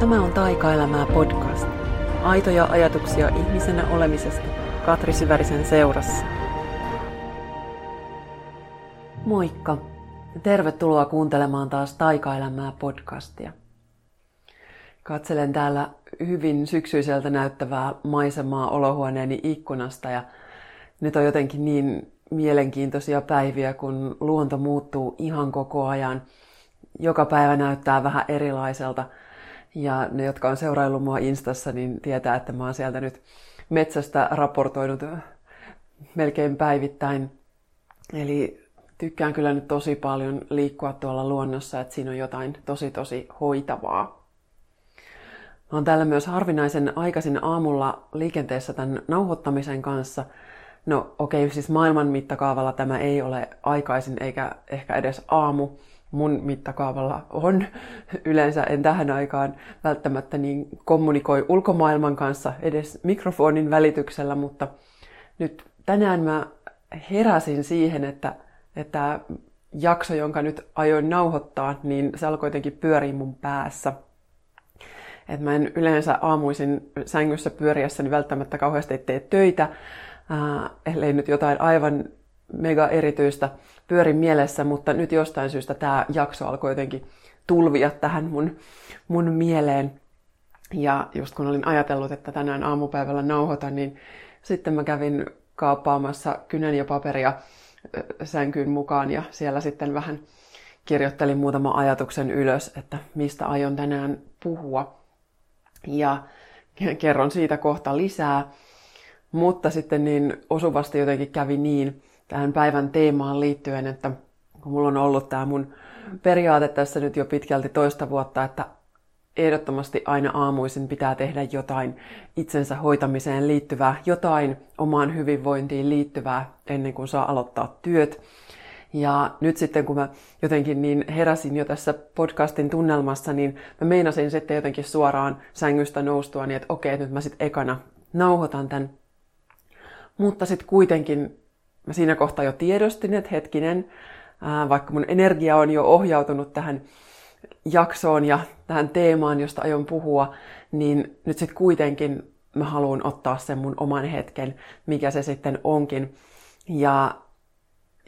Tämä on Taikaelämää podcast. Aitoja ajatuksia ihmisenä olemisesta Katri Syvärisen seurassa. Moikka tervetuloa kuuntelemaan taas Taikaelämää podcastia. Katselen täällä hyvin syksyiseltä näyttävää maisemaa olohuoneeni ikkunasta ja nyt on jotenkin niin mielenkiintoisia päiviä, kun luonto muuttuu ihan koko ajan. Joka päivä näyttää vähän erilaiselta – ja ne, jotka on seuraillut mua Instassa, niin tietää, että mä oon sieltä nyt metsästä raportoinut melkein päivittäin. Eli tykkään kyllä nyt tosi paljon liikkua tuolla luonnossa, että siinä on jotain tosi tosi hoitavaa. Mä oon täällä myös harvinaisen aikaisin aamulla liikenteessä tämän nauhoittamisen kanssa. No okei, okay, siis maailman mittakaavalla tämä ei ole aikaisin eikä ehkä edes aamu, mun mittakaavalla on. Yleensä en tähän aikaan välttämättä niin kommunikoi ulkomaailman kanssa edes mikrofonin välityksellä, mutta nyt tänään mä heräsin siihen, että, että jakso, jonka nyt ajoin nauhoittaa, niin se alkoi jotenkin pyöriä mun päässä. Et mä en yleensä aamuisin sängyssä pyöriessäni välttämättä kauheasti tee töitä, äh, ellei nyt jotain aivan mega erityistä pyörin mielessä, mutta nyt jostain syystä tämä jakso alkoi jotenkin tulvia tähän mun, mun mieleen. Ja just kun olin ajatellut, että tänään aamupäivällä nauhoitan, niin sitten mä kävin kaappaamassa kynän ja paperia sänkyyn mukaan ja siellä sitten vähän kirjoittelin muutaman ajatuksen ylös, että mistä aion tänään puhua. Ja kerron siitä kohta lisää. Mutta sitten niin osuvasti jotenkin kävi niin, tähän päivän teemaan liittyen, että kun mulla on ollut tämä mun periaate tässä nyt jo pitkälti toista vuotta, että ehdottomasti aina aamuisin pitää tehdä jotain itsensä hoitamiseen liittyvää, jotain omaan hyvinvointiin liittyvää ennen kuin saa aloittaa työt. Ja nyt sitten kun mä jotenkin niin heräsin jo tässä podcastin tunnelmassa, niin mä meinasin sitten jotenkin suoraan sängystä noustua niin, että okei, nyt mä sitten ekana nauhoitan tämän. Mutta sitten kuitenkin mä siinä kohtaa jo tiedostin, että hetkinen, vaikka mun energia on jo ohjautunut tähän jaksoon ja tähän teemaan, josta aion puhua, niin nyt sitten kuitenkin mä haluan ottaa sen mun oman hetken, mikä se sitten onkin. Ja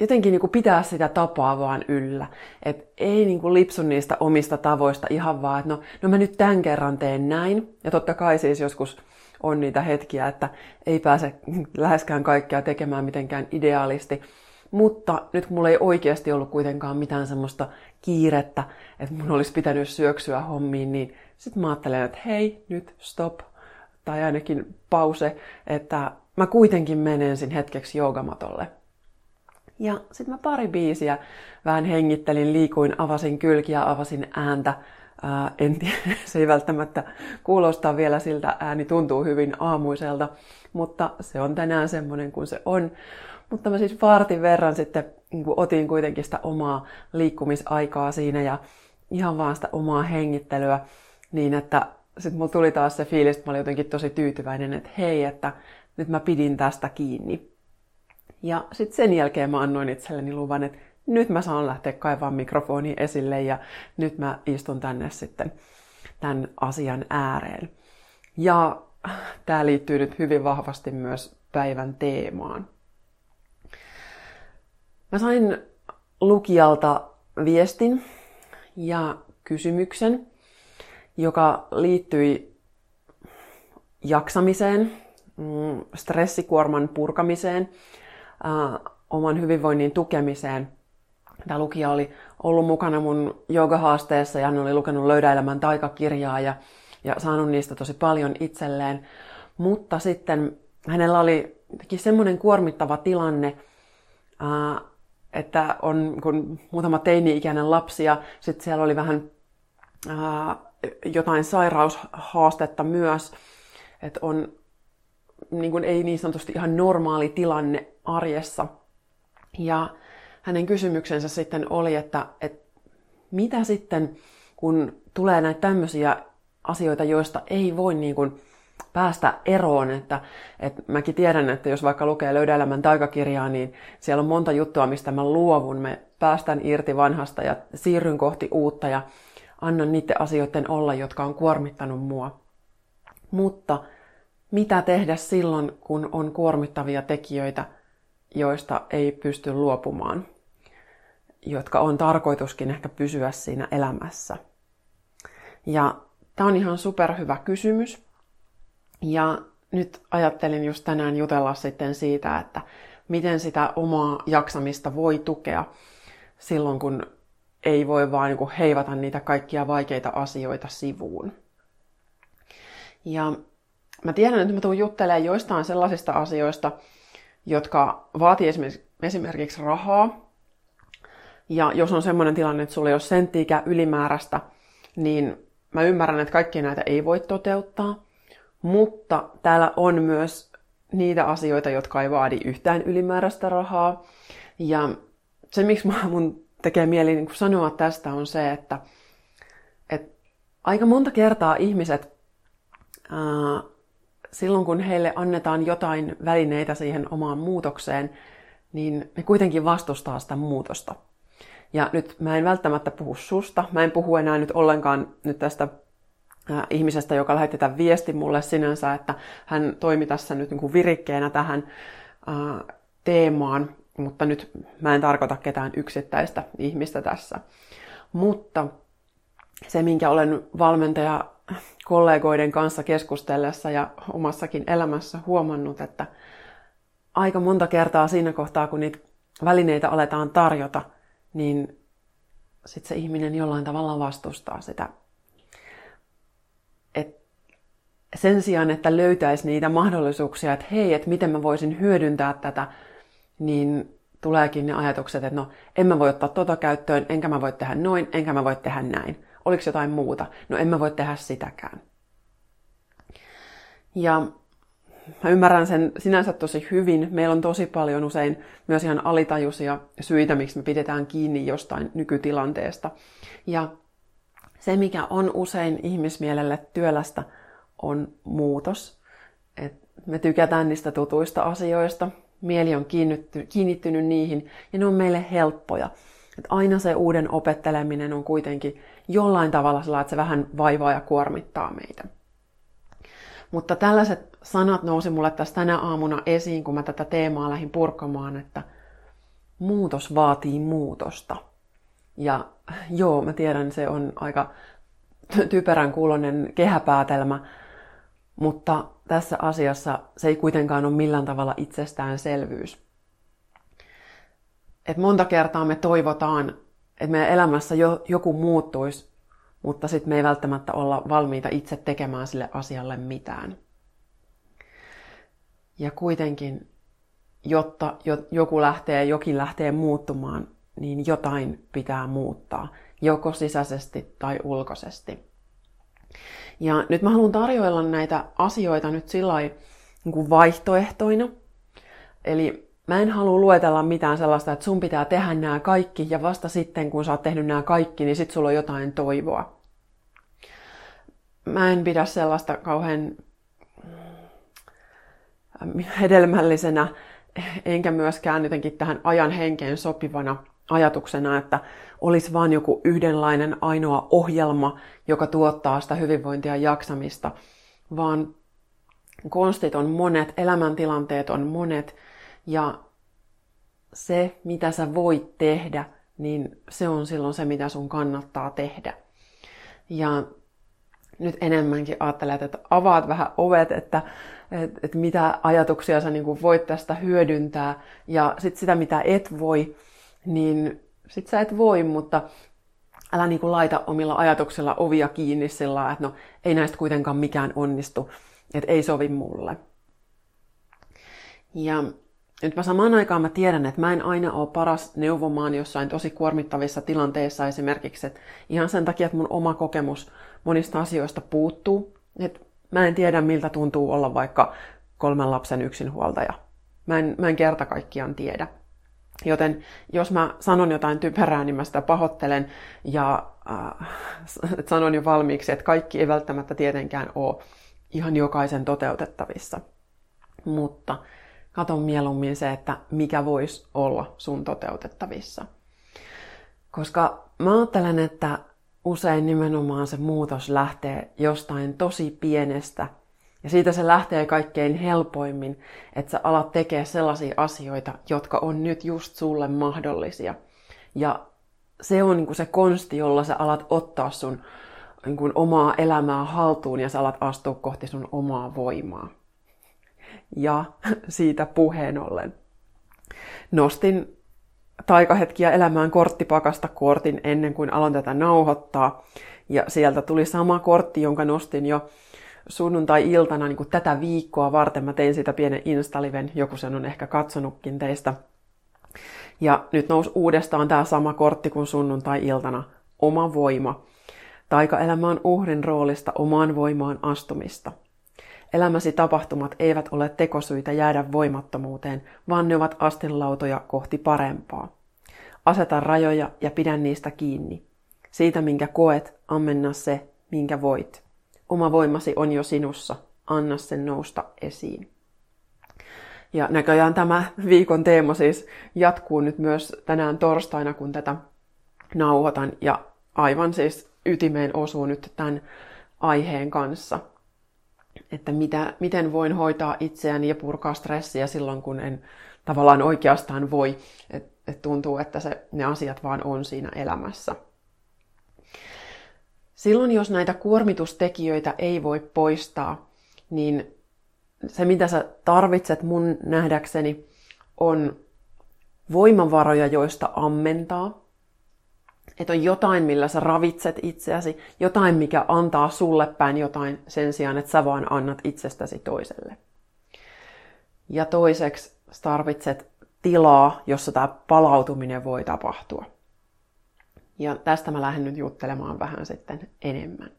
jotenkin niin pitää sitä tapaa vaan yllä. Et ei niin kuin lipsu niistä omista tavoista ihan vaan, että no, no mä nyt tämän kerran teen näin. Ja totta kai siis joskus on niitä hetkiä, että ei pääse läheskään kaikkea tekemään mitenkään ideaalisti. Mutta nyt mulla ei oikeasti ollut kuitenkaan mitään semmoista kiirettä, että mun olisi pitänyt syöksyä hommiin, niin sitten mä ajattelen, että hei, nyt stop, tai ainakin pause, että mä kuitenkin menen ensin hetkeksi joogamatolle. Ja sitten mä pari biisiä vähän hengittelin, liikuin, avasin kylkiä, avasin ääntä, Ää, en tiedä, se ei välttämättä kuulosta vielä siltä, ääni tuntuu hyvin aamuiselta, mutta se on tänään semmoinen kuin se on. Mutta mä siis vartin verran sitten niin kuin otin kuitenkin sitä omaa liikkumisaikaa siinä ja ihan vaan sitä omaa hengittelyä niin, että sitten mulla tuli taas se fiilis, että mä olin jotenkin tosi tyytyväinen, että hei, että nyt mä pidin tästä kiinni. Ja sitten sen jälkeen mä annoin itselleni luvan, että nyt mä saan lähteä kaivaamaan mikrofoni esille ja nyt mä istun tänne sitten tämän asian ääreen. Ja tämä liittyy nyt hyvin vahvasti myös päivän teemaan. Mä sain lukijalta viestin ja kysymyksen, joka liittyi jaksamiseen, mm, stressikuorman purkamiseen, oman hyvinvoinnin tukemiseen – Tämä lukija oli ollut mukana mun joogahaasteessa ja hän oli lukenut Löydä elämän taikakirjaa ja, ja saanut niistä tosi paljon itselleen. Mutta sitten hänellä oli semmoinen kuormittava tilanne, että on kun muutama teini-ikäinen lapsi ja sitten siellä oli vähän jotain sairaushaastetta myös, että on niin kuin ei niin sanotusti ihan normaali tilanne arjessa. Ja hänen kysymyksensä sitten oli, että, että mitä sitten, kun tulee näitä tämmöisiä asioita, joista ei voi niin kuin päästä eroon, että, että mäkin tiedän, että jos vaikka lukee Löydä elämän taikakirjaa, niin siellä on monta juttua, mistä mä luovun. Me päästän irti vanhasta ja siirryn kohti uutta ja annan niiden asioiden olla, jotka on kuormittanut mua. Mutta mitä tehdä silloin, kun on kuormittavia tekijöitä, joista ei pysty luopumaan, jotka on tarkoituskin ehkä pysyä siinä elämässä? Ja tämä on ihan superhyvä kysymys. Ja nyt ajattelin just tänään jutella sitten siitä, että miten sitä omaa jaksamista voi tukea silloin, kun ei voi vaan niin heivata niitä kaikkia vaikeita asioita sivuun. Ja mä tiedän, että mä tuun juttelemaan joistain sellaisista asioista, jotka vaatii esimerkiksi, rahaa. Ja jos on sellainen tilanne, että sulla ei ole senttiikä ylimääräistä, niin mä ymmärrän, että kaikki näitä ei voi toteuttaa. Mutta täällä on myös niitä asioita, jotka ei vaadi yhtään ylimääräistä rahaa. Ja se, miksi mun tekee mieli niin sanoa tästä, on se, että, että aika monta kertaa ihmiset ää, silloin, kun heille annetaan jotain välineitä siihen omaan muutokseen, niin ne kuitenkin vastustaa sitä muutosta. Ja nyt mä en välttämättä puhu susta, mä en puhu enää nyt ollenkaan nyt tästä ihmisestä, joka lähetti tämän viestin mulle sinänsä, että hän toimi tässä nyt niin kuin virikkeenä tähän äh, teemaan, mutta nyt mä en tarkoita ketään yksittäistä ihmistä tässä. Mutta se, minkä olen valmentaja kollegoiden kanssa keskustellessa ja omassakin elämässä huomannut, että aika monta kertaa siinä kohtaa, kun niitä välineitä aletaan tarjota, niin sitten se ihminen jollain tavalla vastustaa sitä. Et sen sijaan, että löytäisi niitä mahdollisuuksia, että hei, että miten mä voisin hyödyntää tätä, niin tuleekin ne ajatukset, että no, en mä voi ottaa tota käyttöön, enkä mä voi tehdä noin, enkä mä voi tehdä näin. Oliko jotain muuta? No en mä voi tehdä sitäkään. Ja mä ymmärrän sen sinänsä tosi hyvin. Meillä on tosi paljon usein myös ihan alitajuisia syitä, miksi me pidetään kiinni jostain nykytilanteesta. Ja se, mikä on usein ihmismielelle työlästä, on muutos. Et me tykätään niistä tutuista asioista, mieli on kiinnittynyt niihin ja ne on meille helppoja. Et aina se uuden opetteleminen on kuitenkin jollain tavalla sellainen, että se vähän vaivaa ja kuormittaa meitä. Mutta tällaiset sanat nousi mulle tässä tänä aamuna esiin, kun mä tätä teemaa lähdin purkamaan, että muutos vaatii muutosta. Ja joo, mä tiedän, se on aika typerän kuulonen kehäpäätelmä, mutta tässä asiassa se ei kuitenkaan ole millään tavalla itsestäänselvyys. Et monta kertaa me toivotaan, että meidän elämässä jo, joku muuttuisi, mutta sitten me ei välttämättä olla valmiita itse tekemään sille asialle mitään. Ja kuitenkin, jotta joku lähtee, jokin lähtee muuttumaan, niin jotain pitää muuttaa, joko sisäisesti tai ulkoisesti. Ja nyt mä haluan tarjoilla näitä asioita nyt sillä niin vaihtoehtoina. Eli mä en halua luetella mitään sellaista, että sun pitää tehdä nämä kaikki ja vasta sitten kun sä oot tehnyt nämä kaikki, niin sit sulla on jotain toivoa. Mä en pidä sellaista kauhean hedelmällisenä, enkä myöskään jotenkin tähän ajan henkeen sopivana ajatuksena, että olisi vain joku yhdenlainen ainoa ohjelma, joka tuottaa sitä hyvinvointia ja jaksamista, vaan konstit on monet, elämäntilanteet on monet, ja se, mitä sä voit tehdä, niin se on silloin se, mitä sun kannattaa tehdä. Ja nyt enemmänkin ajattelet, että avaat vähän ovet, että, että, että mitä ajatuksia sä niin voit tästä hyödyntää, ja sitten sitä, mitä et voi, niin sit sä et voi, mutta älä niin laita omilla ajatuksilla ovia kiinni sillä että no ei näistä kuitenkaan mikään onnistu, että ei sovi mulle. Ja nyt mä samaan aikaan mä tiedän, että mä en aina ole paras neuvomaan jossain tosi kuormittavissa tilanteissa esimerkiksi, että ihan sen takia, että mun oma kokemus monista asioista puuttuu, että mä en tiedä miltä tuntuu olla vaikka kolmen lapsen yksinhuoltaja. Mä en, mä en kerta kaikkiaan tiedä. Joten jos mä sanon jotain typerää, niin mä sitä pahoittelen ja äh, sanon jo valmiiksi, että kaikki ei välttämättä tietenkään ole ihan jokaisen toteutettavissa. Mutta katon mieluummin se, että mikä voisi olla sun toteutettavissa. Koska mä ajattelen, että usein nimenomaan se muutos lähtee jostain tosi pienestä. Ja siitä se lähtee kaikkein helpoimmin, että sä alat tekemään sellaisia asioita, jotka on nyt just sulle mahdollisia. Ja se on niin se konsti, jolla sä alat ottaa sun niin kuin omaa elämää haltuun ja sä alat astua kohti sun omaa voimaa. Ja siitä puheen ollen. Nostin taikahetkiä elämään korttipakasta kortin ennen kuin aloin tätä nauhoittaa. Ja sieltä tuli sama kortti, jonka nostin jo sunnuntai-iltana niin kuin tätä viikkoa varten. Mä tein sitä pienen instaliven, joku sen on ehkä katsonutkin teistä. Ja nyt nousi uudestaan tämä sama kortti kuin sunnuntai-iltana, oma voima. Taikaelämä on uhrin roolista omaan voimaan astumista. Elämäsi tapahtumat eivät ole tekosyitä jäädä voimattomuuteen, vaan ne ovat astinlautoja kohti parempaa. Aseta rajoja ja pidä niistä kiinni. Siitä, minkä koet, ammenna se, minkä voit. Oma voimasi on jo sinussa. Anna sen nousta esiin. Ja näköjään tämä viikon teema siis jatkuu nyt myös tänään torstaina, kun tätä nauhoitan. Ja aivan siis ytimeen osuu nyt tämän aiheen kanssa. Että mitä, miten voin hoitaa itseäni ja purkaa stressiä silloin, kun en tavallaan oikeastaan voi. Että et tuntuu, että se, ne asiat vaan on siinä elämässä. Silloin, jos näitä kuormitustekijöitä ei voi poistaa, niin se, mitä sä tarvitset mun nähdäkseni, on voimavaroja, joista ammentaa. Että on jotain, millä sä ravitset itseäsi, jotain, mikä antaa sulle päin jotain sen sijaan, että sä vaan annat itsestäsi toiselle. Ja toiseksi tarvitset tilaa, jossa tämä palautuminen voi tapahtua. Ja tästä mä lähden nyt juttelemaan vähän sitten enemmän.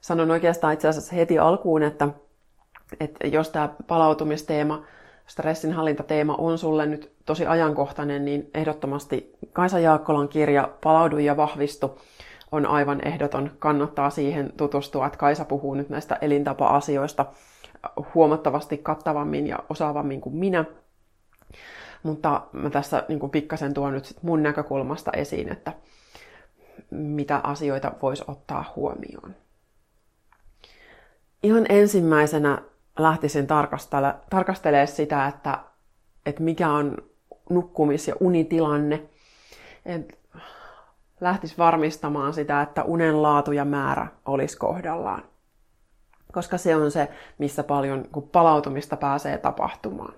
Sanon oikeastaan itse asiassa heti alkuun, että että jos tämä palautumisteema, stressinhallintateema on sulle nyt tosi ajankohtainen, niin ehdottomasti Kaisa Jaakkolan kirja Palaudu ja vahvistu on aivan ehdoton. Kannattaa siihen tutustua, että Kaisa puhuu nyt näistä elintapa-asioista huomattavasti kattavammin ja osaavammin kuin minä. Mutta mä tässä niin pikkasen tuon nyt sit mun näkökulmasta esiin, että mitä asioita voisi ottaa huomioon. Ihan ensimmäisenä lähtisin tarkastele, tarkastelemaan sitä, että, että mikä on nukkumis- ja unitilanne. Et lähtis varmistamaan sitä, että unen laatu ja määrä olisi kohdallaan. Koska se on se, missä paljon palautumista pääsee tapahtumaan.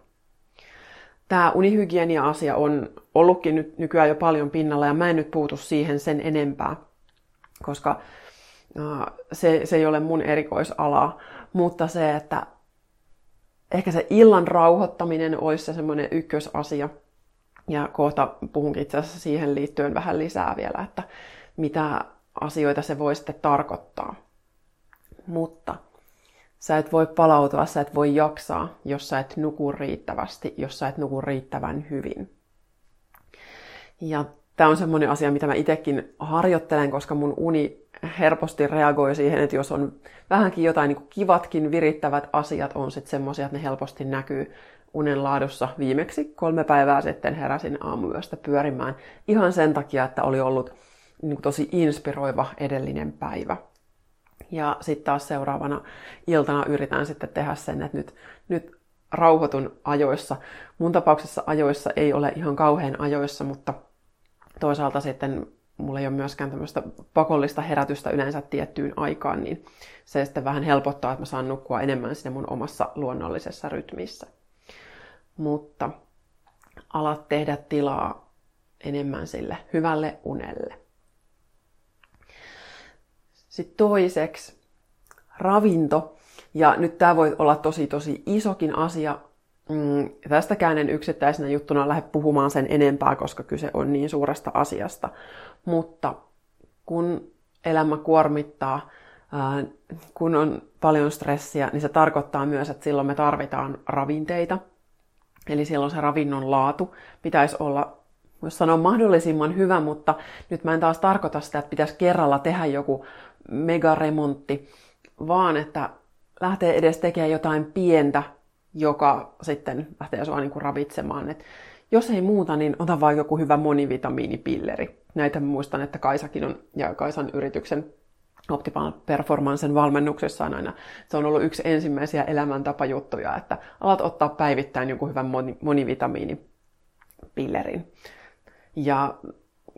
Tämä unihygienia-asia on ollutkin nyt nykyään jo paljon pinnalla ja mä en nyt puutu siihen sen enempää, koska se, se ei ole mun erikoisalaa. Mutta se, että ehkä se illan rauhoittaminen olisi se semmoinen ykkösasia. Ja kohta puhunkin itse asiassa siihen liittyen vähän lisää vielä, että mitä asioita se voi sitten tarkoittaa. Mutta sä et voi palautua, sä et voi jaksaa, jos sä et nuku riittävästi, jos sä et nuku riittävän hyvin. Ja tämä on semmoinen asia, mitä mä itsekin harjoittelen, koska mun uni helposti reagoi siihen, että jos on vähänkin jotain niin kivatkin virittävät asiat on sitten semmoisia, että ne helposti näkyy unen laadussa. Viimeksi kolme päivää sitten heräsin aamuyöstä pyörimään ihan sen takia, että oli ollut niin tosi inspiroiva edellinen päivä. Ja sitten taas seuraavana iltana yritän sitten tehdä sen, että nyt, nyt rauhoitun ajoissa. Mun tapauksessa ajoissa ei ole ihan kauhean ajoissa, mutta toisaalta sitten mulla ei ole myöskään tämmöistä pakollista herätystä yleensä tiettyyn aikaan, niin se sitten vähän helpottaa, että mä saan nukkua enemmän sinne mun omassa luonnollisessa rytmissä. Mutta alat tehdä tilaa enemmän sille hyvälle unelle. Sitten toiseksi ravinto. Ja nyt tämä voi olla tosi tosi isokin asia Mm, tästäkään en yksittäisenä juttuna lähde puhumaan sen enempää, koska kyse on niin suuresta asiasta. Mutta kun elämä kuormittaa, kun on paljon stressiä, niin se tarkoittaa myös, että silloin me tarvitaan ravinteita. Eli silloin se ravinnon laatu pitäisi olla, jos sanoa mahdollisimman hyvä, mutta nyt mä en taas tarkoita sitä, että pitäisi kerralla tehdä joku megaremontti, vaan että lähtee edes tekemään jotain pientä joka sitten lähtee sua niin kuin ravitsemaan. Et jos ei muuta, niin ota vaan joku hyvä monivitamiinipilleri. Näitä muistan, että Kaisakin on, ja Kaisan yrityksen Optimal Performancen valmennuksessa on aina, se on ollut yksi ensimmäisiä elämäntapajuttuja, että alat ottaa päivittäin jonkun hyvän monivitamiinipillerin. Ja,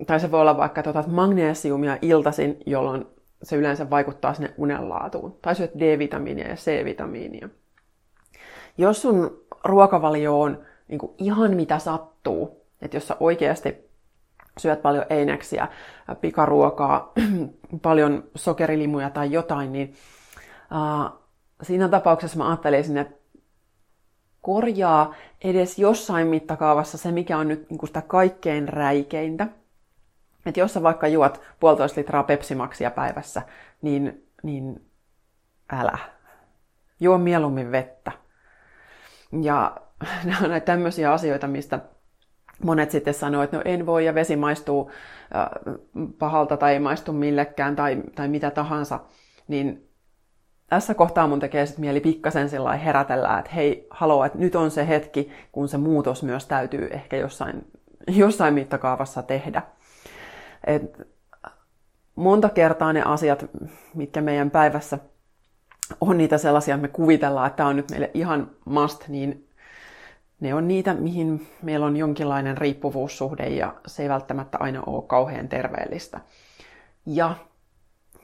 tai se voi olla vaikka, että otat magnesiumia iltaisin, jolloin se yleensä vaikuttaa sinne unenlaatuun. Tai syöt D-vitamiinia ja C-vitamiinia. Jos sun ruokavalio on niin kuin ihan mitä sattuu, että jos sä oikeasti syöt paljon eineksiä, pikaruokaa, paljon sokerilimuja tai jotain, niin uh, siinä tapauksessa mä ajattelisin, että korjaa edes jossain mittakaavassa se, mikä on nyt niin sitä kaikkein räikeintä. Että jos sä vaikka juot puolitoista litraa pepsimaksia päivässä, niin, niin älä. Juo mieluummin vettä. Ja nämä on näitä tämmöisiä asioita, mistä monet sitten sanoo, että no en voi ja vesi maistuu äh, pahalta tai ei maistu millekään tai, tai mitä tahansa, niin tässä kohtaa mun tekee sitten mieli pikkasen sillä herätellä, että hei, haloo, että nyt on se hetki, kun se muutos myös täytyy ehkä jossain, jossain mittakaavassa tehdä. Et monta kertaa ne asiat, mitkä meidän päivässä on niitä sellaisia, me kuvitellaan, että tämä on nyt meille ihan must, niin ne on niitä, mihin meillä on jonkinlainen riippuvuussuhde ja se ei välttämättä aina ole kauhean terveellistä. Ja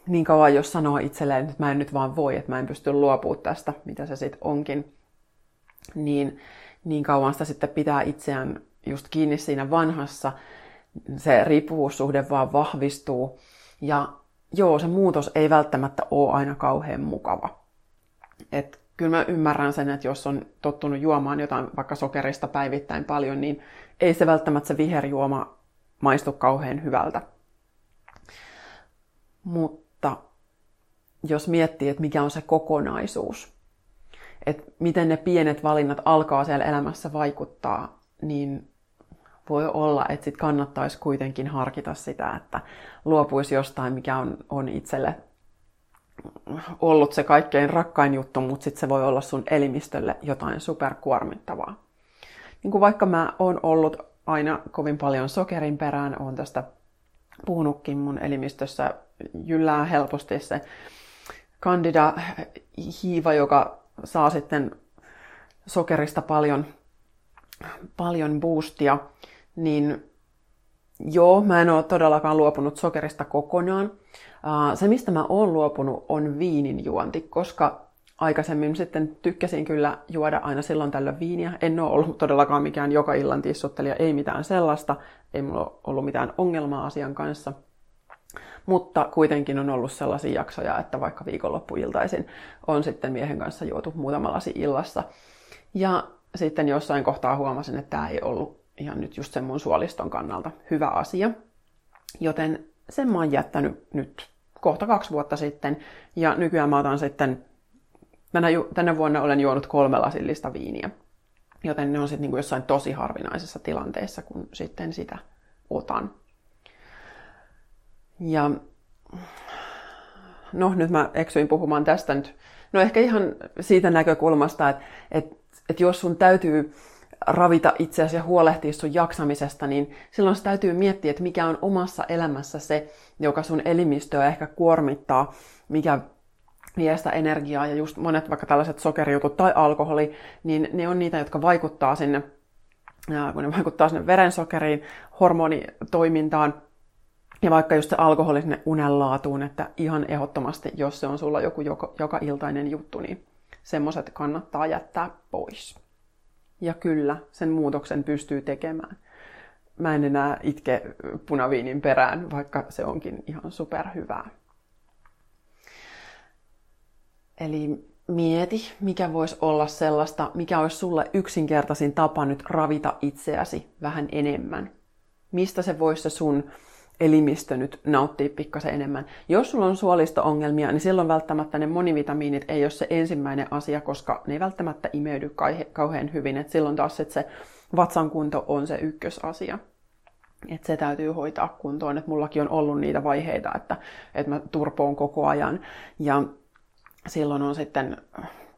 niin kauan, jos sanoo itselleen, että mä en nyt vaan voi, että mä en pysty luopumaan tästä, mitä se sitten onkin, niin niin kauan sitä sitten pitää itseään just kiinni siinä vanhassa. Se riippuvuussuhde vaan vahvistuu. Ja joo, se muutos ei välttämättä ole aina kauhean mukava. Et kyllä mä ymmärrän sen, että jos on tottunut juomaan jotain vaikka sokerista päivittäin paljon, niin ei se välttämättä se viherjuoma maistu kauhean hyvältä. Mutta jos miettii, että mikä on se kokonaisuus, että miten ne pienet valinnat alkaa siellä elämässä vaikuttaa, niin voi olla, että sit kannattaisi kuitenkin harkita sitä, että luopuisi jostain, mikä on, on itselle ollut se kaikkein rakkain juttu, mutta sitten se voi olla sun elimistölle jotain superkuormittavaa. Niin kuin vaikka mä oon ollut aina kovin paljon sokerin perään, oon tästä puhunutkin mun elimistössä jyllää helposti se kandida hiiva, joka saa sitten sokerista paljon, paljon boostia, niin joo, mä en ole todellakaan luopunut sokerista kokonaan, se, mistä mä oon luopunut, on viinin juonti, koska aikaisemmin sitten tykkäsin kyllä juoda aina silloin tällöin viiniä. En ole ollut todellakaan mikään joka illan tissuttelija, ei mitään sellaista. Ei mulla ollut mitään ongelmaa asian kanssa. Mutta kuitenkin on ollut sellaisia jaksoja, että vaikka viikonloppuiltaisin on sitten miehen kanssa juotu muutama lasi illassa. Ja sitten jossain kohtaa huomasin, että tämä ei ollut ihan nyt just sen mun suoliston kannalta hyvä asia. Joten sen mä oon jättänyt nyt kohta kaksi vuotta sitten. Ja nykyään mä otan sitten, tänä, tänä vuonna olen juonut kolme lasillista viiniä. Joten ne on sitten niin jossain tosi harvinaisessa tilanteessa, kun sitten sitä otan. Ja no nyt mä eksyin puhumaan tästä nyt. No ehkä ihan siitä näkökulmasta, että, että, että jos sun täytyy ravita itseäsi ja huolehtia sun jaksamisesta, niin silloin se täytyy miettiä, että mikä on omassa elämässä se, joka sun elimistöä ehkä kuormittaa, mikä vie sitä energiaa. Ja just monet vaikka tällaiset sokerijutut tai alkoholi, niin ne on niitä, jotka vaikuttaa sinne, kun ne vaikuttaa sinne verensokeriin, hormonitoimintaan, ja vaikka just se alkoholi sinne unenlaatuun, että ihan ehdottomasti, jos se on sulla joku joka, joka iltainen juttu, niin semmoiset kannattaa jättää pois. Ja kyllä, sen muutoksen pystyy tekemään. Mä en enää itke punaviinin perään, vaikka se onkin ihan superhyvää. Eli mieti, mikä voisi olla sellaista, mikä olisi sulle yksinkertaisin tapa nyt ravita itseäsi vähän enemmän. Mistä se voisi se sun elimistö nyt nauttii pikkasen enemmän. Jos sulla on suolisto-ongelmia, niin silloin välttämättä ne monivitamiinit ei ole se ensimmäinen asia, koska ne ei välttämättä imeydy kauhean hyvin. Et silloin taas se vatsan kunto on se ykkösasia. Et se täytyy hoitaa kuntoon. Et mullakin on ollut niitä vaiheita, että, että mä turpoon koko ajan. Ja silloin on sitten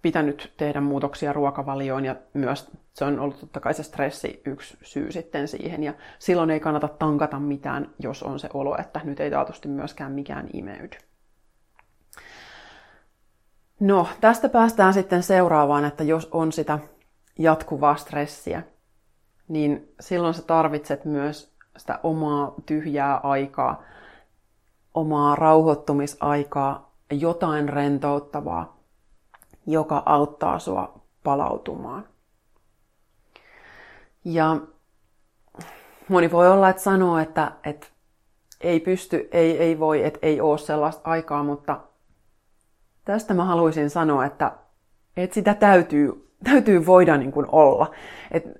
pitänyt tehdä muutoksia ruokavalioon ja myös se on ollut totta kai se stressi yksi syy sitten siihen. Ja silloin ei kannata tankata mitään, jos on se olo, että nyt ei taatusti myöskään mikään imeydy. No, tästä päästään sitten seuraavaan, että jos on sitä jatkuvaa stressiä, niin silloin sä tarvitset myös sitä omaa tyhjää aikaa, omaa rauhoittumisaikaa, jotain rentouttavaa, joka auttaa sua palautumaan. Ja moni voi olla, että sanoo, että, että ei pysty, ei, ei voi, että ei ole sellaista aikaa, mutta tästä mä haluaisin sanoa, että, että sitä täytyy, täytyy voida niin kuin olla. Että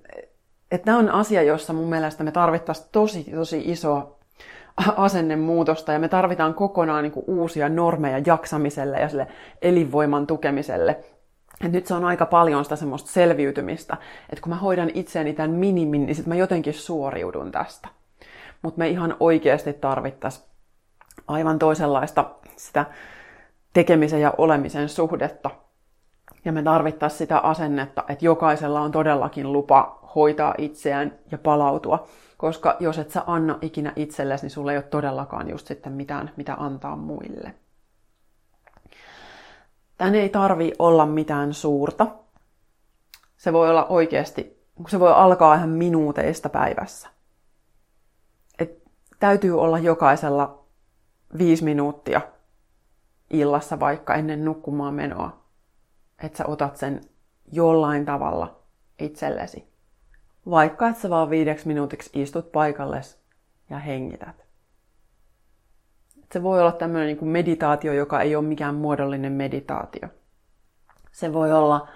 että tämä on asia, jossa mun mielestä me tarvittaisiin tosi, tosi isoa asennemuutosta ja me tarvitaan kokonaan niin kuin uusia normeja jaksamiselle ja sille elinvoiman tukemiselle. Et nyt se on aika paljon sitä semmoista selviytymistä, että kun mä hoidan itseäni tämän minimin, niin sitten mä jotenkin suoriudun tästä. Mutta me ihan oikeasti tarvittaisiin aivan toisenlaista sitä tekemisen ja olemisen suhdetta. Ja me tarvittaisiin sitä asennetta, että jokaisella on todellakin lupa hoitaa itseään ja palautua. Koska jos et sä anna ikinä itsellesi, niin sulla ei ole todellakaan just sitten mitään, mitä antaa muille. Tän ei tarvi olla mitään suurta. Se voi olla oikeasti, se voi alkaa ihan minuuteista päivässä. Et täytyy olla jokaisella viisi minuuttia illassa vaikka ennen nukkumaan menoa, että sä otat sen jollain tavalla itsellesi. Vaikka että sä vaan viideksi minuutiksi istut paikalles ja hengität. Se voi olla tämmöinen niin kuin meditaatio, joka ei ole mikään muodollinen meditaatio. Se voi olla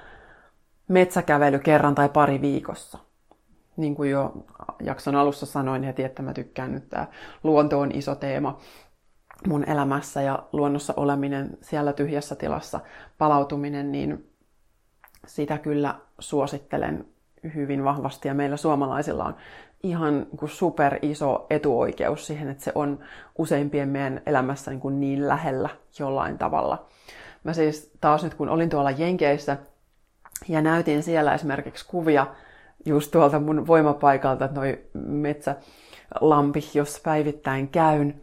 metsäkävely kerran tai pari viikossa. Niin kuin jo jakson alussa sanoin heti, että mä tykkään nyt tämä luonto on iso teema mun elämässä ja luonnossa oleminen siellä tyhjässä tilassa, palautuminen, niin sitä kyllä suosittelen hyvin vahvasti ja meillä suomalaisilla on ihan niin super iso etuoikeus siihen, että se on useimpien meidän elämässä niin, niin lähellä jollain tavalla. Mä siis taas nyt kun olin tuolla Jenkeissä ja näytin siellä esimerkiksi kuvia just tuolta mun voimapaikalta, noi metsälampi, jos päivittäin käyn,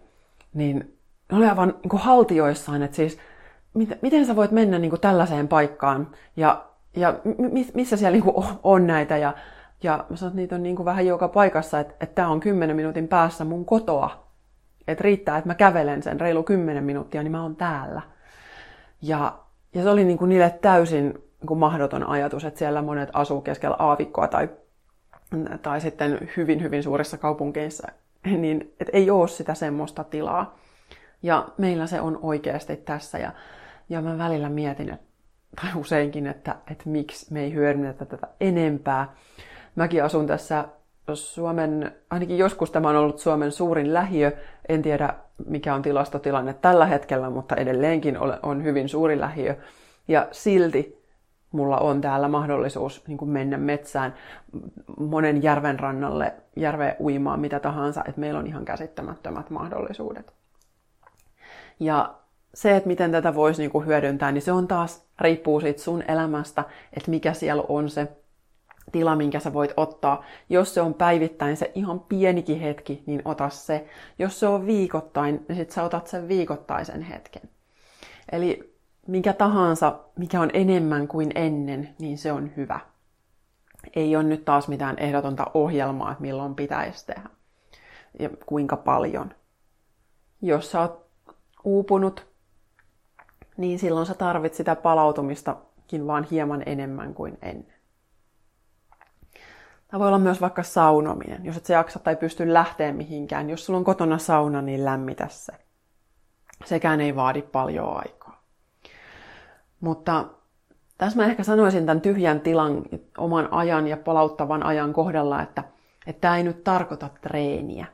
niin ne oli aivan niin kuin haltioissaan, että siis miten, sä voit mennä niin tällaiseen paikkaan ja, ja missä siellä niin kuin on näitä ja ja mä sanon, että niitä on niin kuin vähän joka paikassa, että, että tämä on 10 minuutin päässä mun kotoa. Että riittää, että mä kävelen sen reilu 10 minuuttia, niin mä oon täällä. Ja, ja se oli niin kuin niille täysin niin kuin mahdoton ajatus, että siellä monet asuu keskellä aavikkoa tai, tai sitten hyvin, hyvin suurissa kaupunkeissa. Niin että ei ole sitä semmoista tilaa. Ja meillä se on oikeasti tässä. Ja, ja mä välillä mietin, että, tai useinkin, että, että miksi me ei hyödynnetä tätä enempää mäkin asun tässä Suomen, ainakin joskus tämä on ollut Suomen suurin lähiö. En tiedä, mikä on tilastotilanne tällä hetkellä, mutta edelleenkin on hyvin suuri lähiö. Ja silti mulla on täällä mahdollisuus niin kuin mennä metsään monen järven rannalle, järve uimaan, mitä tahansa, että meillä on ihan käsittämättömät mahdollisuudet. Ja se, että miten tätä voisi niin kuin hyödyntää, niin se on taas, riippuu siitä sun elämästä, että mikä siellä on se tila, minkä sä voit ottaa. Jos se on päivittäin se ihan pienikin hetki, niin ota se. Jos se on viikoittain, niin sit sä otat sen viikoittaisen hetken. Eli mikä tahansa, mikä on enemmän kuin ennen, niin se on hyvä. Ei ole nyt taas mitään ehdotonta ohjelmaa, että milloin pitäisi tehdä ja kuinka paljon. Jos sä oot uupunut, niin silloin sä tarvit sitä palautumistakin vaan hieman enemmän kuin ennen. Tämä voi olla myös vaikka saunominen, jos et sä jaksa tai pysty lähteä mihinkään. Jos sulla on kotona sauna, niin lämmitä se. Sekään ei vaadi paljon aikaa. Mutta tässä mä ehkä sanoisin tämän tyhjän tilan, oman ajan ja palauttavan ajan kohdalla, että, että tämä ei nyt tarkoita treeniä.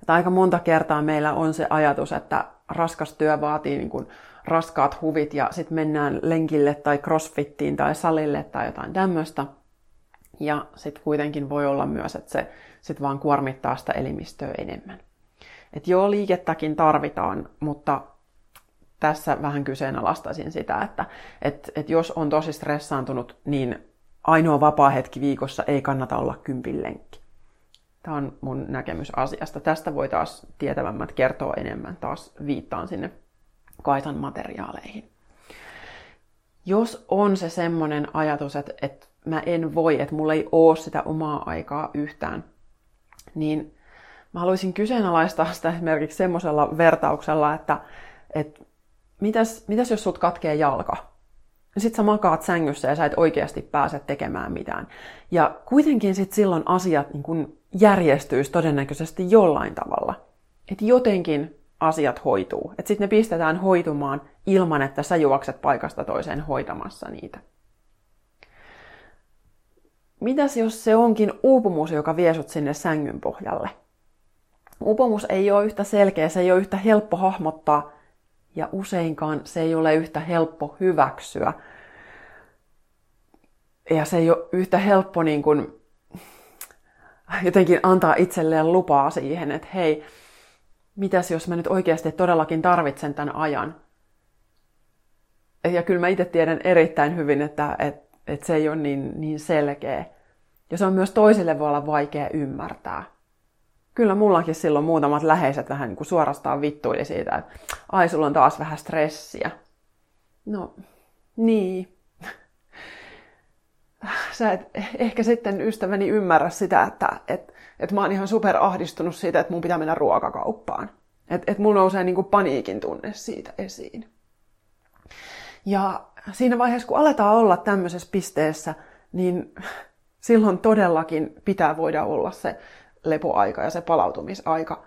Että aika monta kertaa meillä on se ajatus, että raskas työ vaatii niin kuin raskaat huvit ja sitten mennään lenkille tai crossfittiin tai salille tai jotain tämmöistä – ja sitten kuitenkin voi olla myös, että se sit vaan kuormittaa sitä elimistöä enemmän. Et joo, liikettäkin tarvitaan, mutta tässä vähän kyseenalaistaisin sitä, että et, et jos on tosi stressaantunut, niin ainoa vapaa hetki viikossa ei kannata olla kympin lenkki. Tämä on mun näkemys asiasta. Tästä voi taas tietävämmät kertoa enemmän. Taas viittaan sinne Kaisan materiaaleihin. Jos on se semmoinen ajatus, että, että mä en voi, että mulla ei ole sitä omaa aikaa yhtään, niin mä haluaisin kyseenalaistaa sitä esimerkiksi semmoisella vertauksella, että, että mitäs, mitäs jos sut katkee jalka? Sit sä makaat sängyssä ja sä et oikeasti pääse tekemään mitään. Ja kuitenkin sit silloin asiat niin kun järjestyisi todennäköisesti jollain tavalla. Että jotenkin asiat hoituu. Että sitten ne pistetään hoitumaan ilman, että sä juokset paikasta toiseen hoitamassa niitä. Mitäs jos se onkin uupumus, joka vie sut sinne sängyn pohjalle? Uupumus ei ole yhtä selkeä, se ei ole yhtä helppo hahmottaa ja useinkaan se ei ole yhtä helppo hyväksyä. Ja se ei ole yhtä helppo niin kuin, jotenkin antaa itselleen lupaa siihen, että hei, mitäs jos mä nyt oikeasti todellakin tarvitsen tämän ajan. Ja kyllä mä itse tiedän erittäin hyvin, että, että, että se ei ole niin, niin selkeä. Ja se on myös toisille voi olla vaikea ymmärtää. Kyllä mullakin silloin muutamat läheiset vähän niin kuin suorastaan vittuili siitä, että ai sulla on taas vähän stressiä. No, niin. Sä et ehkä sitten ystäväni ymmärrä sitä, että, että että mä oon ihan super ahdistunut siitä, että mun pitää mennä ruokakauppaan. Että et mulla nousee niinku paniikin tunne siitä esiin. Ja siinä vaiheessa, kun aletaan olla tämmöisessä pisteessä, niin silloin todellakin pitää voida olla se lepoaika ja se palautumisaika.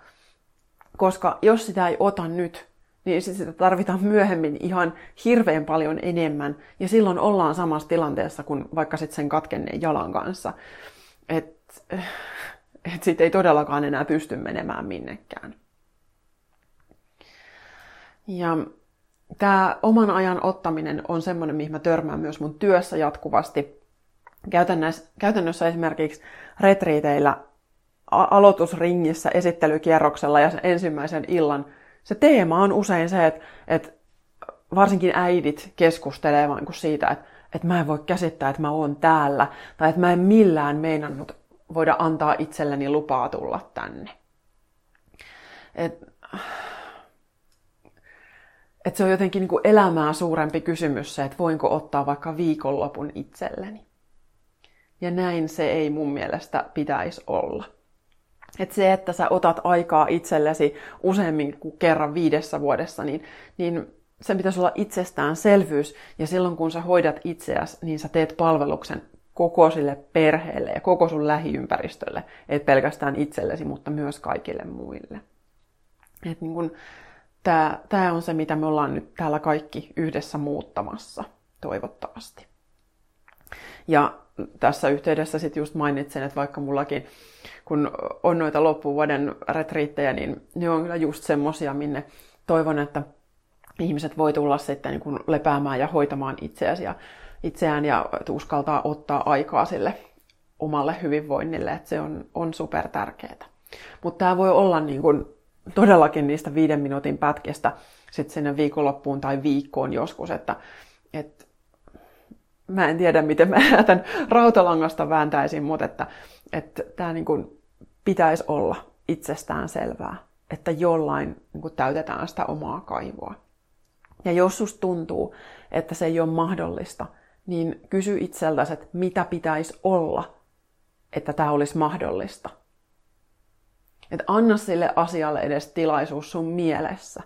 Koska jos sitä ei ota nyt, niin sitä tarvitaan myöhemmin ihan hirveän paljon enemmän. Ja silloin ollaan samassa tilanteessa kuin vaikka sitten sen katkenneen jalan kanssa. Et, että sitten ei todellakaan enää pysty menemään minnekään. Ja tämä oman ajan ottaminen on semmoinen, mihin mä törmään myös mun työssä jatkuvasti. Käytännössä, käytännössä esimerkiksi retriiteillä aloitusringissä, esittelykierroksella ja sen ensimmäisen illan se teema on usein se, että, että varsinkin äidit keskustelee vain siitä, että, että mä en voi käsittää, että mä oon täällä, tai että mä en millään meinannut voida antaa itselleni lupaa tulla tänne. Et, et se on jotenkin niin kuin elämää suurempi kysymys se, että voinko ottaa vaikka viikonlopun itselleni. Ja näin se ei mun mielestä pitäisi olla. Et se, että sä otat aikaa itsellesi useammin kuin kerran viidessä vuodessa, niin, niin sen pitäisi olla itsestäänselvyys. Ja silloin kun sä hoidat itseäsi, niin sä teet palveluksen koko sille perheelle ja koko sun lähiympäristölle, et pelkästään itsellesi, mutta myös kaikille muille. Et niin kun, tää, tää on se, mitä me ollaan nyt täällä kaikki yhdessä muuttamassa, toivottavasti. Ja tässä yhteydessä sitten just mainitsen, että vaikka mullakin, kun on noita loppuvuoden retriittejä, niin ne on kyllä just semmosia, minne toivon, että ihmiset voi tulla sitten niin kun lepäämään ja hoitamaan itseäsi ja itseään ja uskaltaa ottaa aikaa sille omalle hyvinvoinnille, että se on, on super tärkeää. Mutta tämä voi olla niin kun, todellakin niistä viiden minuutin pätkestä sitten sinne viikonloppuun tai viikkoon joskus, että, että mä en tiedä, miten mä tämän rautalangasta vääntäisin, mutta että, että tämä niin pitäisi olla itsestään selvää, että jollain niin kuin täytetään sitä omaa kaivoa. Ja jos tuntuu, että se ei ole mahdollista, niin kysy itseltäsi, että mitä pitäisi olla, että tämä olisi mahdollista. Että anna sille asialle edes tilaisuus sun mielessä.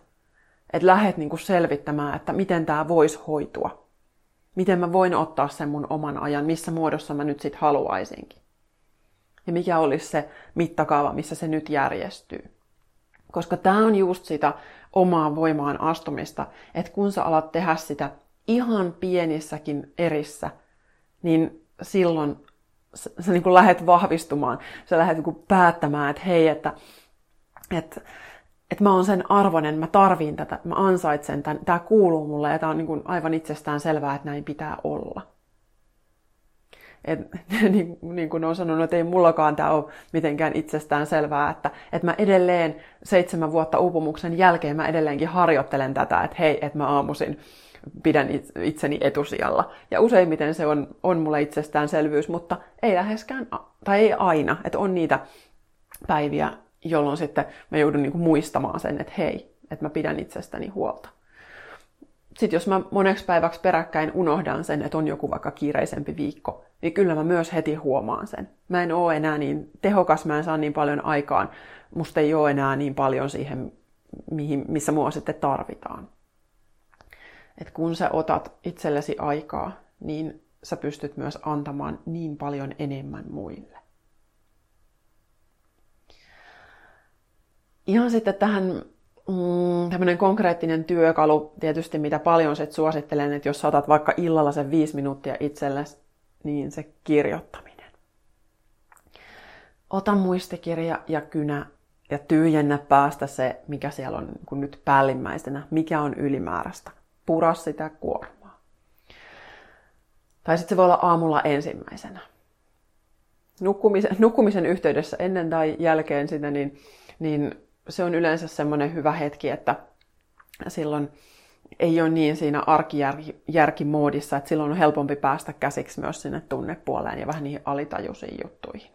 Että lähet niinku selvittämään, että miten tämä voisi hoitua. Miten mä voin ottaa sen mun oman ajan, missä muodossa mä nyt sit haluaisinkin. Ja mikä olisi se mittakaava, missä se nyt järjestyy. Koska tämä on just sitä omaa voimaan astumista, että kun sä alat tehdä sitä ihan pienissäkin erissä, niin silloin sä, sä niin kuin lähdet vahvistumaan. Sä lähdet niin kuin päättämään, että hei, että, että, että mä oon sen arvoinen, mä tarviin tätä, mä ansaitsen tämän, tämä kuuluu mulle ja tämä on niin kuin aivan itsestään selvää, että näin pitää olla. Et, niin, niin kuin on sanonut, että ei mullakaan tämä ole mitenkään itsestään selvää, että, että mä edelleen seitsemän vuotta uupumuksen jälkeen mä edelleenkin harjoittelen tätä, että hei, että mä aamuisin pidän itseni etusijalla. Ja useimmiten se on, on mulle itsestäänselvyys, mutta ei läheskään, tai ei aina, että on niitä päiviä, jolloin sitten mä joudun niin kuin muistamaan sen, että hei, että mä pidän itsestäni huolta. Sitten jos mä moneksi päiväksi peräkkäin unohdan sen, että on joku vaikka kiireisempi viikko, niin kyllä mä myös heti huomaan sen. Mä en oo enää niin tehokas, mä en saa niin paljon aikaan, musta ei ole enää niin paljon siihen, mihin, missä mua sitten tarvitaan. Et kun sä otat itsellesi aikaa, niin sä pystyt myös antamaan niin paljon enemmän muille. Ihan sitten tähän mm, tämmöinen konkreettinen työkalu, tietysti mitä paljon sit suosittelen, että jos saatat vaikka illalla sen viisi minuuttia itsellesi, niin se kirjoittaminen. Ota muistikirja ja kynä ja tyhjennä päästä se, mikä siellä on niin nyt päällimmäisenä, mikä on ylimääräistä. Pura sitä kuormaa. Tai sitten se voi olla aamulla ensimmäisenä. Nukkumisen, nukkumisen yhteydessä ennen tai jälkeen sitä, niin, niin se on yleensä semmoinen hyvä hetki, että silloin ei ole niin siinä arkijärkimoodissa, että silloin on helpompi päästä käsiksi myös sinne tunnepuoleen ja vähän niihin alitajuisiin juttuihin.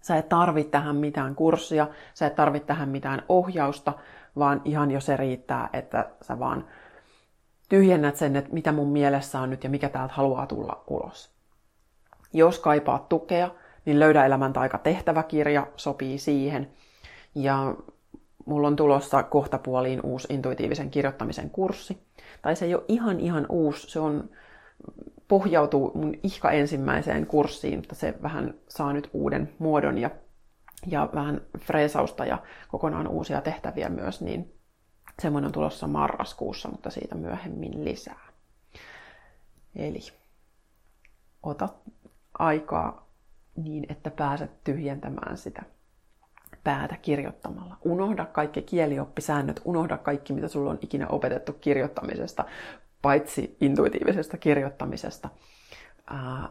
Sä et tarvitse tähän mitään kurssia, sä et tarvitse tähän mitään ohjausta, vaan ihan jo se riittää, että sä vaan tyhjennät sen, että mitä mun mielessä on nyt ja mikä täältä haluaa tulla ulos. Jos kaipaat tukea, niin löydä elämän taika tehtäväkirja sopii siihen – ja mulla on tulossa kohtapuoliin uusi intuitiivisen kirjoittamisen kurssi. Tai se ei ole ihan ihan uusi, se on, pohjautuu mun ihka ensimmäiseen kurssiin, mutta se vähän saa nyt uuden muodon ja, ja vähän freesausta ja kokonaan uusia tehtäviä myös, niin semmoinen on tulossa marraskuussa, mutta siitä myöhemmin lisää. Eli ota aikaa niin, että pääset tyhjentämään sitä päätä kirjoittamalla. Unohda kaikki kielioppisäännöt, unohda kaikki, mitä sulla on ikinä opetettu kirjoittamisesta, paitsi intuitiivisesta kirjoittamisesta. Ää,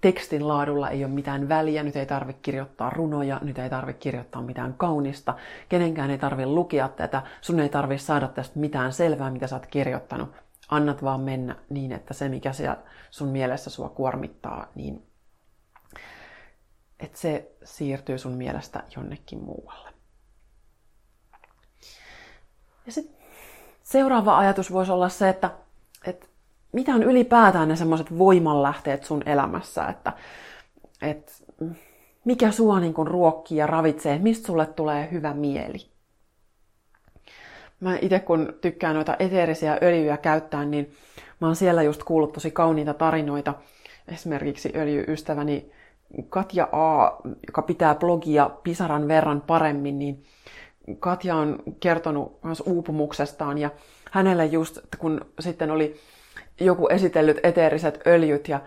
tekstin laadulla ei ole mitään väliä, nyt ei tarvitse kirjoittaa runoja, nyt ei tarvitse kirjoittaa mitään kaunista, kenenkään ei tarvitse lukea tätä, sun ei tarvitse saada tästä mitään selvää, mitä sä oot kirjoittanut. Annat vaan mennä niin, että se, mikä siellä sun mielessä sua kuormittaa, niin että se siirtyy sun mielestä jonnekin muualle. Ja sit seuraava ajatus voisi olla se, että, että mitä on ylipäätään ne semmoiset voimanlähteet sun elämässä, että, että mikä sua niin kun ruokkii ja ravitsee, mistä sulle tulee hyvä mieli. Mä itse kun tykkään noita eteerisiä öljyjä käyttää, niin mä oon siellä just kuullut tosi kauniita tarinoita. Esimerkiksi öljyystäväni Katja A, joka pitää blogia pisaran verran paremmin, niin Katja on kertonut myös uupumuksestaan ja hänelle just, kun sitten oli joku esitellyt eteeriset öljyt ja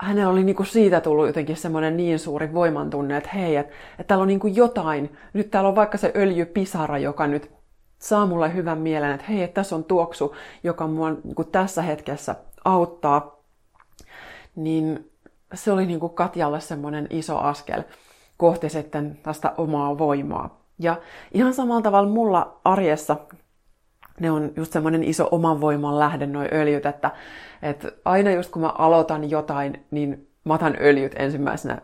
hänellä oli niinku siitä tullut jotenkin semmoinen niin suuri voimantunne, että hei, että, että täällä on niinku jotain, nyt täällä on vaikka se öljypisara, joka nyt saa mulle hyvän mielen, että hei, että tässä on tuoksu, joka mua niinku tässä hetkessä auttaa, niin se oli niin kuin Katjalle semmoinen iso askel kohti sitten tästä omaa voimaa. Ja ihan samalla tavalla mulla arjessa ne on just semmoinen iso oman voiman lähde, noi öljyt, että, että aina just kun mä aloitan jotain, niin mä otan öljyt ensimmäisenä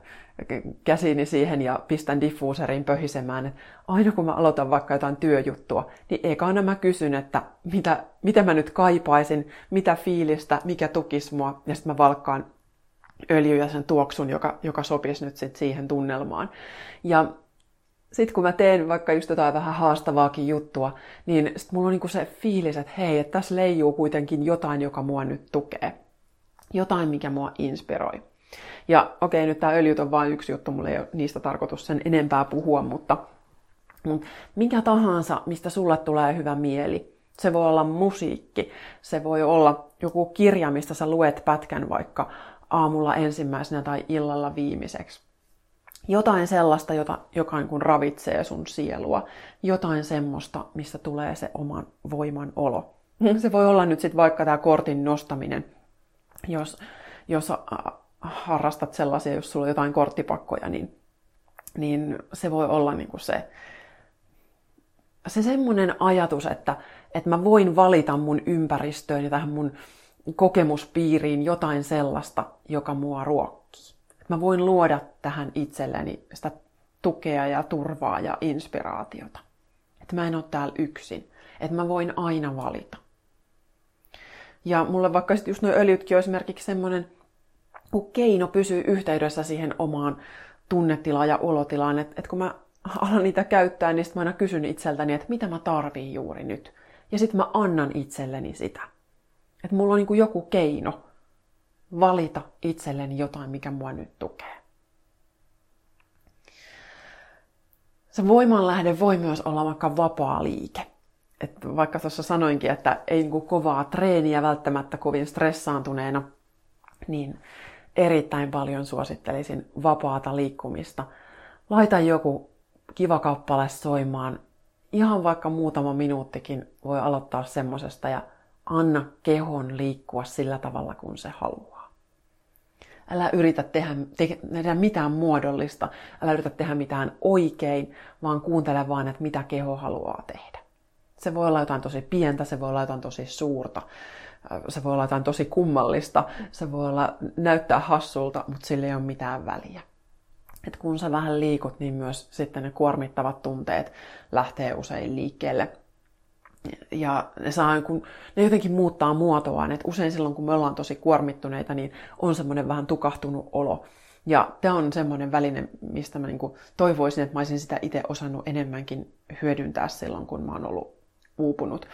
käsiini siihen ja pistän diffuuseriin pöhisemään. Että aina kun mä aloitan vaikka jotain työjuttua, niin ekana mä kysyn, että mitä, mitä mä nyt kaipaisin, mitä fiilistä, mikä tukisi mua, ja sitten mä valkkaan öljy ja sen tuoksun, joka, joka sopisi nyt sit siihen tunnelmaan. Ja sitten kun mä teen vaikka just jotain vähän haastavaakin juttua, niin sit mulla on niinku se fiilis, että hei, että tässä leijuu kuitenkin jotain, joka mua nyt tukee. Jotain, mikä mua inspiroi. Ja okei, okay, nyt tämä öljyt on vain yksi juttu, mulla ei ole niistä tarkoitus sen enempää puhua, mutta, mutta mikä tahansa, mistä sulle tulee hyvä mieli, se voi olla musiikki, se voi olla joku kirja, mistä sä luet pätkän vaikka aamulla ensimmäisenä tai illalla viimeiseksi. Jotain sellaista, jota, joka niin ravitsee sun sielua. Jotain semmoista, mistä tulee se oman voiman olo. Se voi olla nyt sitten vaikka tämä kortin nostaminen. Jos, jos harrastat sellaisia, jos sulla on jotain korttipakkoja, niin, niin se voi olla niin kuin se, se semmoinen ajatus, että, että mä voin valita mun ympäristöön ja tähän mun kokemuspiiriin jotain sellaista, joka mua ruokkii. Mä voin luoda tähän itselleni sitä tukea ja turvaa ja inspiraatiota. Että mä en ole täällä yksin. Että mä voin aina valita. Ja mulle vaikka just nuo öljytkin on esimerkiksi semmoinen keino pysyä yhteydessä siihen omaan tunnetilaan ja olotilaan. Että et kun mä alan niitä käyttää, niin sitten mä aina kysyn itseltäni, että mitä mä tarviin juuri nyt. Ja sitten mä annan itselleni sitä. Että mulla on niin kuin joku keino valita itselleni jotain, mikä mua nyt tukee. Se voimanlähde voi myös olla vaikka vapaa liike. Et vaikka tuossa sanoinkin, että ei niin kuin kovaa treeniä välttämättä kovin stressaantuneena, niin erittäin paljon suosittelisin vapaata liikkumista. Laita joku kiva kappale soimaan. Ihan vaikka muutama minuuttikin voi aloittaa semmosesta ja anna kehon liikkua sillä tavalla, kun se haluaa. Älä yritä tehdä, tehdä mitään muodollista, älä yritä tehdä mitään oikein, vaan kuuntele vaan, että mitä keho haluaa tehdä. Se voi olla jotain tosi pientä, se voi olla jotain tosi suurta, se voi olla jotain tosi kummallista, se voi olla näyttää hassulta, mutta sillä ei ole mitään väliä. Et kun sä vähän liikut, niin myös sitten ne kuormittavat tunteet lähtee usein liikkeelle – ja ne, saa, kun, ne jotenkin muuttaa muotoaan. Et usein silloin, kun me ollaan tosi kuormittuneita, niin on semmoinen vähän tukahtunut olo. Ja tämä on semmoinen väline, mistä mä niinku toivoisin, että mä olisin sitä itse osannut enemmänkin hyödyntää silloin, kun mä oon ollut uupunut.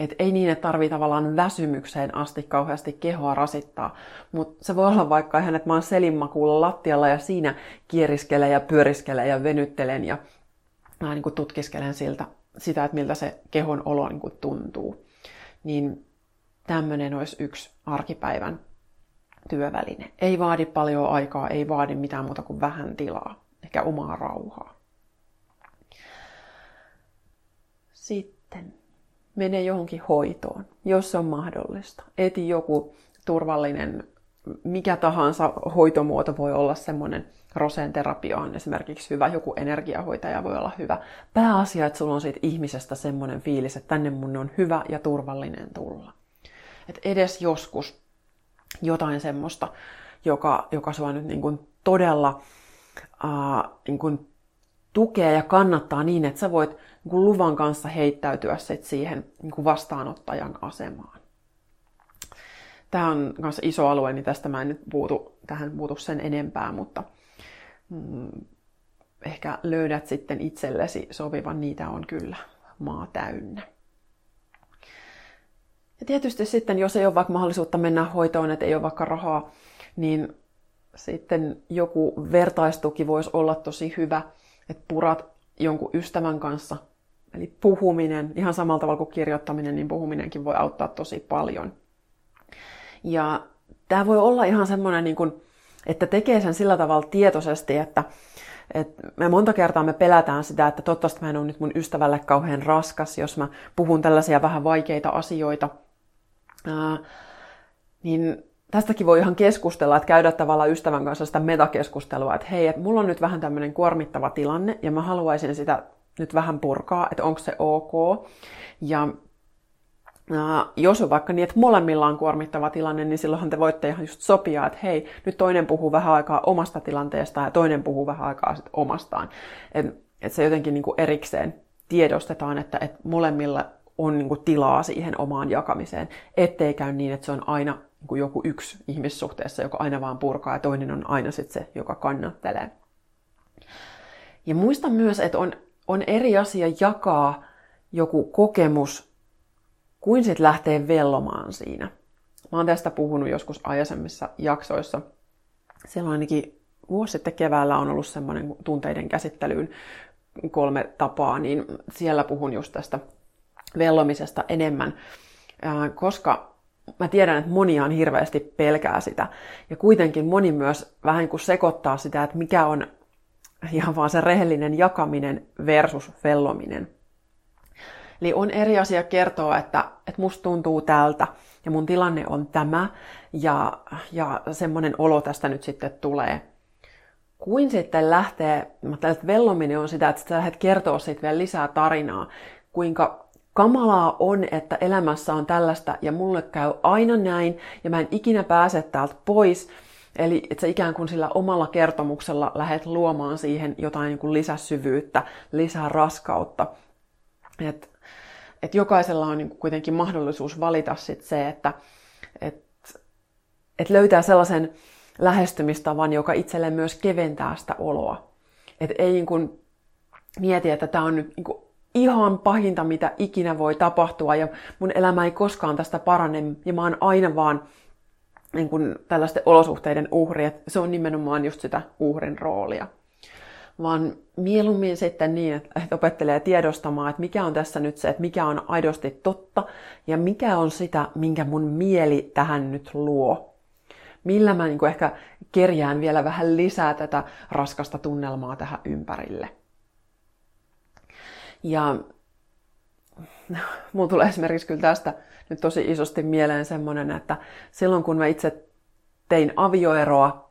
Et ei niin, että tarvii tavallaan väsymykseen asti kauheasti kehoa rasittaa, mutta se voi olla vaikka ihan, että mä oon selinmakuulla lattialla ja siinä kieriskelen ja pyöriskelen ja venyttelen ja mä niin tutkiskelen siltä sitä, että miltä se kehon olo niin kuin tuntuu. Niin tämmöinen olisi yksi arkipäivän työväline. Ei vaadi paljon aikaa, ei vaadi mitään muuta kuin vähän tilaa, ehkä omaa rauhaa. Sitten mene johonkin hoitoon, jos se on mahdollista. Eti joku turvallinen, mikä tahansa hoitomuoto voi olla semmoinen, Roseen terapia on esimerkiksi hyvä, joku energiahoitaja voi olla hyvä. Pääasia, että sulla on siitä ihmisestä semmoinen fiilis, että tänne mun on hyvä ja turvallinen tulla. Et edes joskus jotain semmoista, joka, joka sua nyt niin kuin todella äh, niin kuin tukee ja kannattaa niin, että sä voit niin kuin luvan kanssa heittäytyä sit siihen niin kuin vastaanottajan asemaan. Tämä on myös iso alue, niin tästä mä en nyt puutu, tähän puutu sen enempää, mutta – mm, ehkä löydät sitten itsellesi sopivan, niitä on kyllä maa täynnä. Ja tietysti sitten, jos ei ole vaikka mahdollisuutta mennä hoitoon, että ei ole vaikka rahaa, niin sitten joku vertaistuki voisi olla tosi hyvä, että purat jonkun ystävän kanssa. Eli puhuminen, ihan samalla tavalla kuin kirjoittaminen, niin puhuminenkin voi auttaa tosi paljon. Ja tämä voi olla ihan semmoinen niin kuin että tekee sen sillä tavalla tietoisesti, että, että me monta kertaa me pelätään sitä, että toivottavasti mä en ole nyt mun ystävälle kauhean raskas, jos mä puhun tällaisia vähän vaikeita asioita. Ää, niin tästäkin voi ihan keskustella, että käydä tavallaan ystävän kanssa sitä metakeskustelua, että hei, että mulla on nyt vähän tämmöinen kuormittava tilanne ja mä haluaisin sitä nyt vähän purkaa, että onko se ok. Ja jos on vaikka niin, että molemmilla on kuormittava tilanne, niin silloinhan te voitte ihan just sopia, että hei, nyt toinen puhuu vähän aikaa omasta tilanteestaan ja toinen puhuu vähän aikaa sit omastaan. Että et se jotenkin niin kuin erikseen tiedostetaan, että et molemmilla on niin kuin tilaa siihen omaan jakamiseen, ettei käy niin, että se on aina niin kuin joku yksi ihmissuhteessa, joka aina vaan purkaa ja toinen on aina sit se, joka kannattelee. Ja muista myös, että on, on eri asia jakaa joku kokemus kuin sitten lähtee vellomaan siinä. Mä oon tästä puhunut joskus aikaisemmissa jaksoissa. Siellä ainakin vuosi sitten keväällä on ollut semmoinen tunteiden käsittelyyn kolme tapaa, niin siellä puhun just tästä vellomisesta enemmän, koska mä tiedän, että moniaan hirveästi pelkää sitä. Ja kuitenkin moni myös vähän kuin sekoittaa sitä, että mikä on ihan vaan se rehellinen jakaminen versus vellominen. Eli on eri asia kertoa, että, että musta tuntuu tältä ja mun tilanne on tämä ja, ja semmoinen olo tästä nyt sitten tulee. Kuin sitten lähtee, että vellominen on sitä, että sä lähdet kertoa siitä vielä lisää tarinaa, kuinka kamalaa on, että elämässä on tällaista ja mulle käy aina näin ja mä en ikinä pääse täältä pois. Eli että sä ikään kuin sillä omalla kertomuksella lähdet luomaan siihen jotain niin kuin lisäsyvyyttä, lisää raskautta. Että et jokaisella on niin kuitenkin mahdollisuus valita sit se, että et, et löytää sellaisen lähestymistavan, joka itselleen myös keventää sitä oloa. Että ei niin kuin mieti, että tämä on nyt niin kuin ihan pahinta, mitä ikinä voi tapahtua ja mun elämä ei koskaan tästä parane ja mä oon aina vaan niin kuin tällaisten olosuhteiden uhri, että se on nimenomaan just sitä uhrin roolia. Vaan mieluummin sitten niin, että opettelee tiedostamaan, että mikä on tässä nyt se, että mikä on aidosti totta ja mikä on sitä, minkä mun mieli tähän nyt luo. Millä mä niin ehkä kerjään vielä vähän lisää tätä raskasta tunnelmaa tähän ympärille. Ja mulla tulee esimerkiksi kyllä tästä nyt tosi isosti mieleen semmoinen, että silloin kun mä itse tein avioeroa,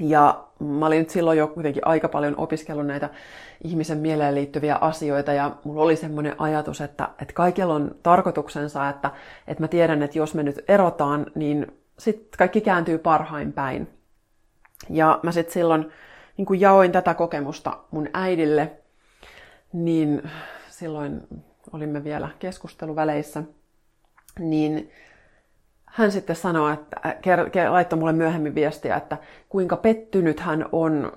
ja mä olin nyt silloin jo kuitenkin aika paljon opiskellut näitä ihmisen mieleen liittyviä asioita ja mulla oli semmoinen ajatus, että, että kaikilla on tarkoituksensa, että, että mä tiedän, että jos me nyt erotaan, niin sitten kaikki kääntyy parhain päin. Ja mä sitten silloin niin kun jaoin tätä kokemusta mun äidille, niin silloin olimme vielä keskusteluväleissä, niin hän sitten sanoi, että laittoi mulle myöhemmin viestiä, että kuinka pettynyt hän on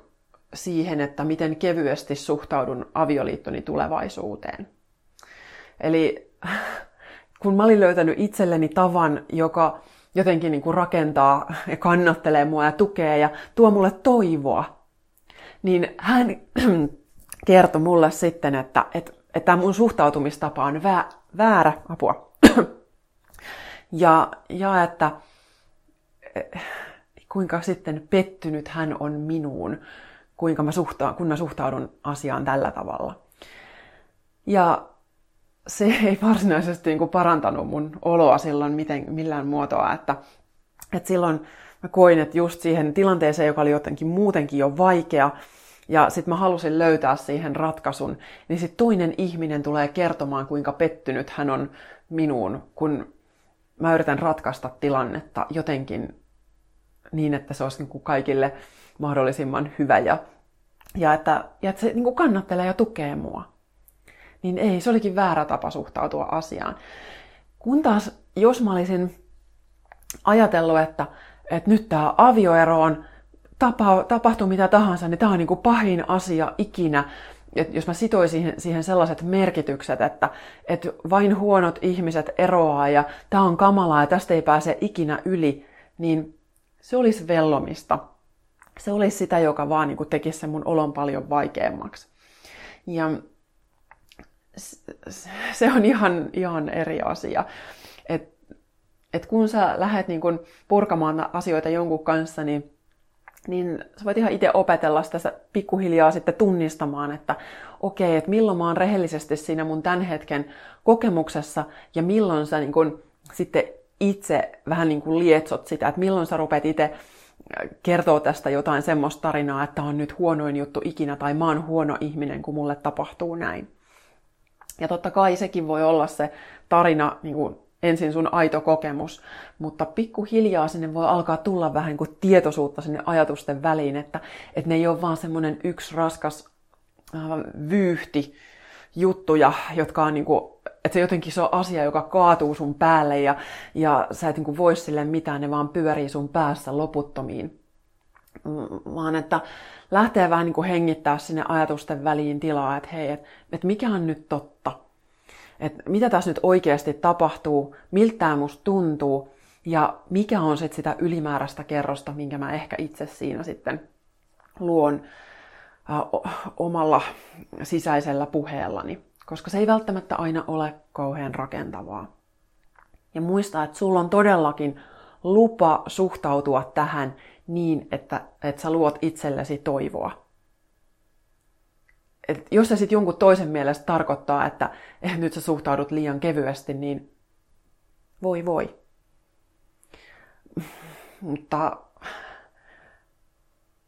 siihen, että miten kevyesti suhtaudun avioliittoni tulevaisuuteen. Eli kun mä olin löytänyt itselleni tavan, joka jotenkin niin kuin rakentaa ja kannattelee mua ja tukee ja tuo mulle toivoa, niin hän kertoi mulle sitten, että, että, että tämä mun suhtautumistapa on väärä, apua, ja, ja että eh, kuinka sitten pettynyt hän on minuun, kuinka mä suhta, kun mä suhtaudun asiaan tällä tavalla. Ja se ei varsinaisesti niin kuin parantanut mun oloa silloin miten, millään muotoa, että, että silloin mä koin, että just siihen tilanteeseen, joka oli jotenkin muutenkin jo vaikea, ja sitten mä halusin löytää siihen ratkaisun, niin sitten toinen ihminen tulee kertomaan, kuinka pettynyt hän on minuun, kun mä yritän ratkaista tilannetta jotenkin niin, että se olisi niin kuin kaikille mahdollisimman hyvä ja, ja, että, ja että se niin kuin kannattelee ja tukee mua. Niin ei, se olikin väärä tapa suhtautua asiaan. Kun taas, jos mä olisin ajatellut, että, että nyt tämä avioero on, tapa, tapahtuu mitä tahansa, niin tämä on niin kuin pahin asia ikinä, jos mä sitoisin siihen, siihen sellaiset merkitykset, että, että vain huonot ihmiset eroaa ja tämä on kamalaa ja tästä ei pääse ikinä yli, niin se olisi vellomista. Se olisi sitä, joka vaan niin tekisi sen mun olon paljon vaikeammaksi. Ja se on ihan, ihan eri asia. Et, et kun sä lähdet niin kun purkamaan asioita jonkun kanssa, niin niin sä voit ihan itse opetella sitä pikkuhiljaa sitten tunnistamaan, että okei, okay, että milloin mä oon rehellisesti siinä mun tämän hetken kokemuksessa ja milloin sä niin kun, sitten itse vähän niin kuin lietsot sitä, että milloin sä rupeat itse äh, kertoo tästä jotain semmoista tarinaa, että on nyt huonoin juttu ikinä tai mä oon huono ihminen, kun mulle tapahtuu näin. Ja totta kai sekin voi olla se tarina niin kuin ensin sun aito kokemus, mutta pikkuhiljaa sinne voi alkaa tulla vähän kuin tietoisuutta sinne ajatusten väliin, että, että ne ei ole vaan semmoinen yksi raskas äh, vyyhti juttuja, jotka on niin kuin, että se jotenkin se on asia, joka kaatuu sun päälle ja, ja sä et niin kuin voi sille mitään, ne vaan pyörii sun päässä loputtomiin. Mm, vaan että lähtee vähän niin kuin hengittää sinne ajatusten väliin tilaa, että hei, että, että mikä on nyt totta, että mitä tässä nyt oikeasti tapahtuu, miltä tämä musta tuntuu ja mikä on sitten sitä ylimääräistä kerrosta, minkä mä ehkä itse siinä sitten luon omalla sisäisellä puheellani, koska se ei välttämättä aina ole kauhean rakentavaa. Ja muista, että sulla on todellakin lupa suhtautua tähän niin, että, että sä luot itsellesi toivoa. Et jos se sitten jonkun toisen mielestä tarkoittaa, että eh, nyt sä suhtaudut liian kevyesti, niin voi voi. Mutta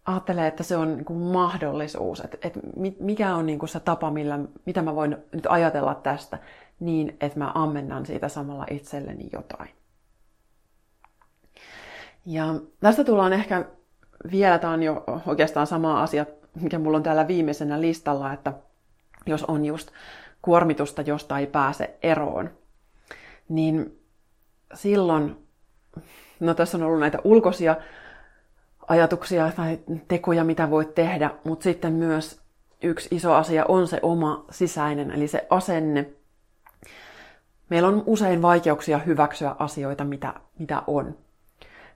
ajattelee, että se on niin kuin mahdollisuus, että, että mikä on niin kuin se tapa, millä, mitä mä voin nyt ajatella tästä niin, että mä ammennan siitä samalla itselleni jotain. Ja tästä tullaan ehkä vielä, tämä on jo oikeastaan sama asia, mikä mulla on täällä viimeisenä listalla, että jos on just kuormitusta, josta ei pääse eroon, niin silloin, no tässä on ollut näitä ulkoisia ajatuksia tai tekoja, mitä voit tehdä, mutta sitten myös yksi iso asia on se oma sisäinen, eli se asenne. Meillä on usein vaikeuksia hyväksyä asioita, mitä, mitä on.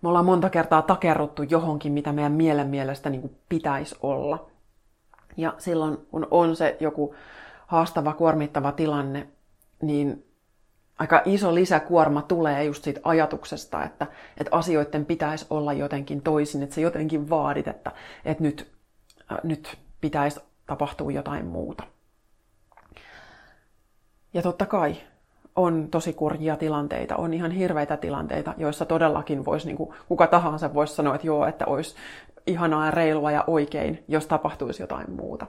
Me ollaan monta kertaa takerruttu johonkin, mitä meidän mielen mielestä niin pitäisi olla. Ja silloin, kun on se joku haastava, kuormittava tilanne, niin aika iso lisäkuorma tulee just siitä ajatuksesta, että, että asioiden pitäisi olla jotenkin toisin, että se jotenkin vaadit, että, että nyt, äh, nyt pitäisi tapahtua jotain muuta. Ja totta kai on tosi kurjia tilanteita, on ihan hirveitä tilanteita, joissa todellakin voisi, niin kuin, kuka tahansa voisi sanoa, että joo, että olisi ihanaa ja reilua ja oikein, jos tapahtuisi jotain muuta.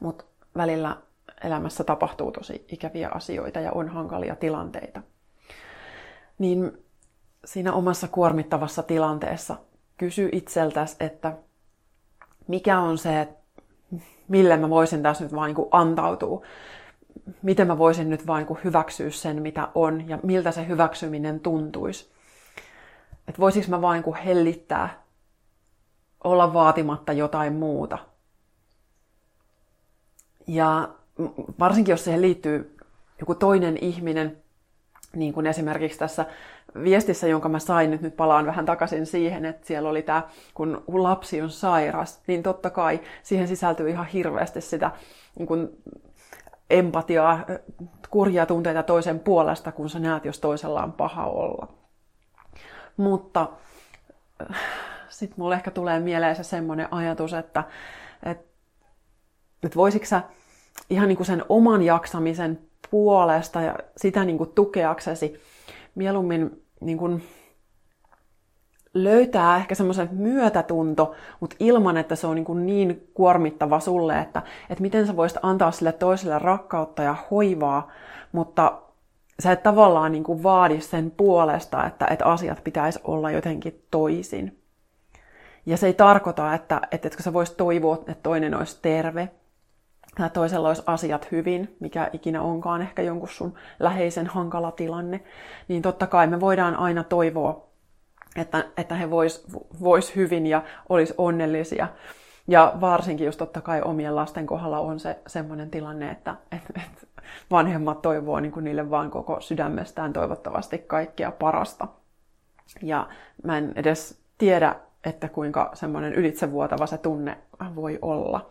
Mutta välillä elämässä tapahtuu tosi ikäviä asioita ja on hankalia tilanteita. Niin siinä omassa kuormittavassa tilanteessa kysy itseltäsi, että mikä on se, mille mä voisin tässä nyt vain niin antautua. Miten mä voisin nyt vain niin hyväksyä sen, mitä on ja miltä se hyväksyminen tuntuisi. Että voisinko mä vain niin hellittää, olla vaatimatta jotain muuta. Ja varsinkin jos siihen liittyy joku toinen ihminen, niin kuin esimerkiksi tässä viestissä, jonka mä sain, nyt, nyt palaan vähän takaisin siihen, että siellä oli tämä, kun lapsi on sairas, niin totta kai siihen sisältyy ihan hirveästi sitä niin kuin empatiaa, kurjia tunteita toisen puolesta, kun sä näet, jos toisella on paha olla. Mutta sitten mulle ehkä tulee mieleen se semmoinen ajatus, että, että, että voisitko sä ihan niin kuin sen oman jaksamisen puolesta ja sitä niin kuin tukeaksesi mieluummin niin kuin löytää ehkä semmoisen myötätunto, mutta ilman, että se on niin, niin kuormittava sulle, että, että miten sä voisit antaa sille toiselle rakkautta ja hoivaa, mutta sä et tavallaan niin kuin vaadi sen puolesta, että, että asiat pitäisi olla jotenkin toisin. Ja se ei tarkoita, että, että, että sä voisit toivoa, että toinen olisi terve, toisella olisi asiat hyvin, mikä ikinä onkaan ehkä jonkun sun läheisen hankala tilanne, niin totta kai me voidaan aina toivoa, että, että he vois, vois hyvin ja olisi onnellisia. Ja varsinkin just totta kai omien lasten kohdalla on se semmoinen tilanne, että, että, että vanhemmat toivoo niin kuin niille vaan koko sydämestään toivottavasti kaikkea parasta. Ja mä en edes tiedä, että kuinka semmoinen ylitsevuotava se tunne voi olla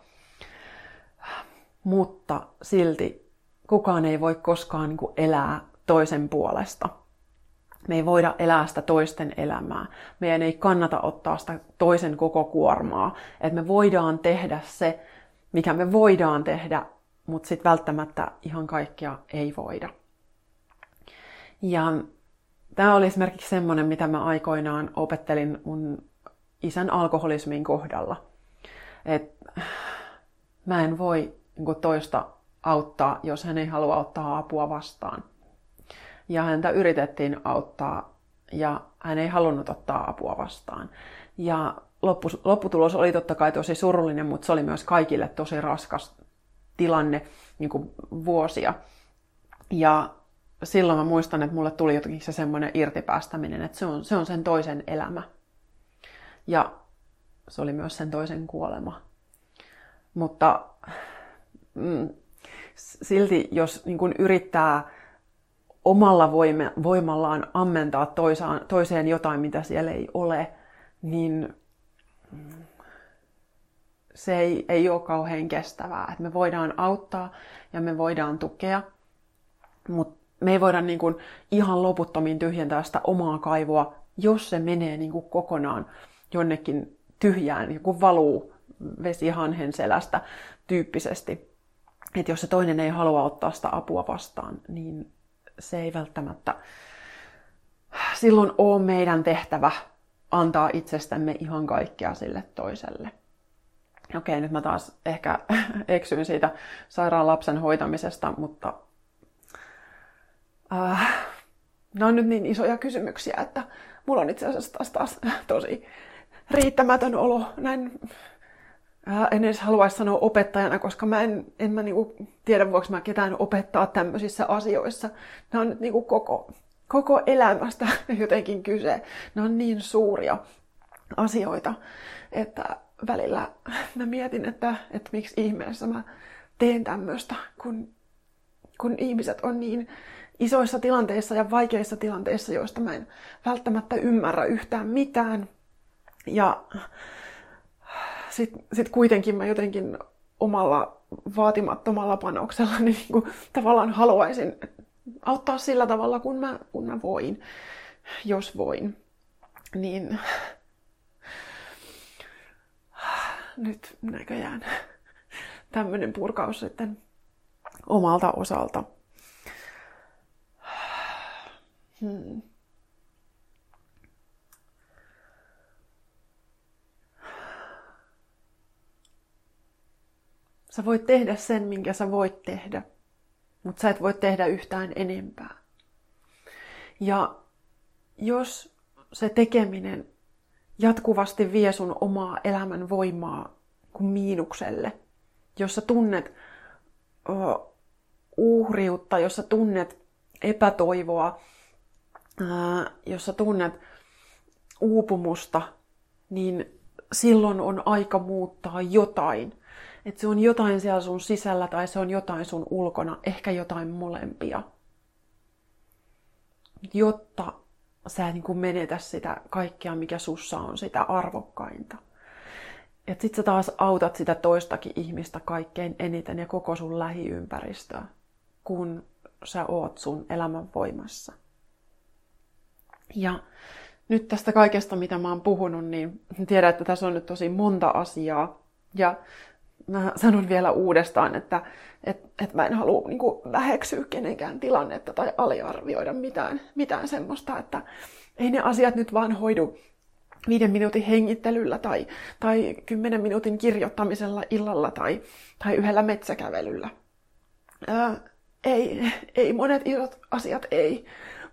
mutta silti kukaan ei voi koskaan niin kuin elää toisen puolesta. Me ei voida elää sitä toisten elämää. Meidän ei kannata ottaa sitä toisen koko kuormaa. Että me voidaan tehdä se, mikä me voidaan tehdä, mutta sitten välttämättä ihan kaikkia ei voida. Ja tämä oli esimerkiksi semmoinen, mitä mä aikoinaan opettelin mun isän alkoholismin kohdalla. Et mä en voi niin toista auttaa, jos hän ei halua ottaa apua vastaan. Ja häntä yritettiin auttaa ja hän ei halunnut ottaa apua vastaan. Ja lopputulos oli totta kai tosi surullinen, mutta se oli myös kaikille tosi raskas tilanne niin kuin vuosia. Ja silloin mä muistan, että mulle tuli jotenkin se semmoinen irtipäästäminen, että se on, se on sen toisen elämä. Ja se oli myös sen toisen kuolema. Mutta mm, silti jos niin yrittää omalla voime, voimallaan ammentaa toisaan, toiseen jotain, mitä siellä ei ole, niin se ei, ei ole kauhean kestävää. Et me voidaan auttaa ja me voidaan tukea, mutta me ei voida niin kuin ihan loputtomiin tyhjentää sitä omaa kaivoa, jos se menee niin kuin kokonaan jonnekin tyhjään, kun valuu vesihanhen selästä tyyppisesti. Että jos se toinen ei halua ottaa sitä apua vastaan, niin se ei välttämättä silloin ole meidän tehtävä antaa itsestämme ihan kaikkea sille toiselle. Okei, nyt mä taas ehkä eksyin siitä sairaan lapsen hoitamisesta, mutta äh, nämä on nyt niin isoja kysymyksiä, että mulla on itse asiassa taas, taas tosi riittämätön olo. Näin, äh, en edes haluaisi sanoa opettajana, koska mä en, en mä niinku tiedä, voiko mä ketään opettaa tämmöisissä asioissa. Nämä on nyt niinku koko, koko elämästä jotenkin kyse. Ne on niin suuria asioita, että välillä mä mietin, että, että miksi ihmeessä mä teen tämmöistä, kun, kun ihmiset on niin isoissa tilanteissa ja vaikeissa tilanteissa, joista mä en välttämättä ymmärrä yhtään mitään. Ja sitten sit kuitenkin mä jotenkin omalla vaatimattomalla panoksella niin, kuin, tavallaan haluaisin auttaa sillä tavalla, kun mä, kun mä voin, jos voin. Niin nyt näköjään tämmöinen purkaus sitten omalta osalta. Hmm. Sä voit tehdä sen, minkä sä voit tehdä, mutta sä et voi tehdä yhtään enempää. Ja jos se tekeminen jatkuvasti vie sun omaa elämän voimaa kuin miinukselle, jos sä tunnet uh, uhriutta, jos sä tunnet epätoivoa, jos sä tunnet uupumusta, niin silloin on aika muuttaa jotain. Että se on jotain siellä sun sisällä tai se on jotain sun ulkona, ehkä jotain molempia. Jotta sä et niin menetä sitä kaikkea, mikä sussa on sitä arvokkainta. Että sit sä taas autat sitä toistakin ihmistä kaikkein eniten ja koko sun lähiympäristöä, kun sä oot sun elämän voimassa. Ja nyt tästä kaikesta, mitä mä oon puhunut, niin tiedän, että tässä on nyt tosi monta asiaa. Ja mä sanon vielä uudestaan, että et, et mä en halua niin kuin, väheksyä kenenkään tilannetta tai aliarvioida mitään, mitään semmoista, että ei ne asiat nyt vaan hoidu viiden minuutin hengittelyllä tai, tai kymmenen minuutin kirjoittamisella illalla tai, tai yhdellä metsäkävelyllä. Ää, ei, ei, monet isot asiat ei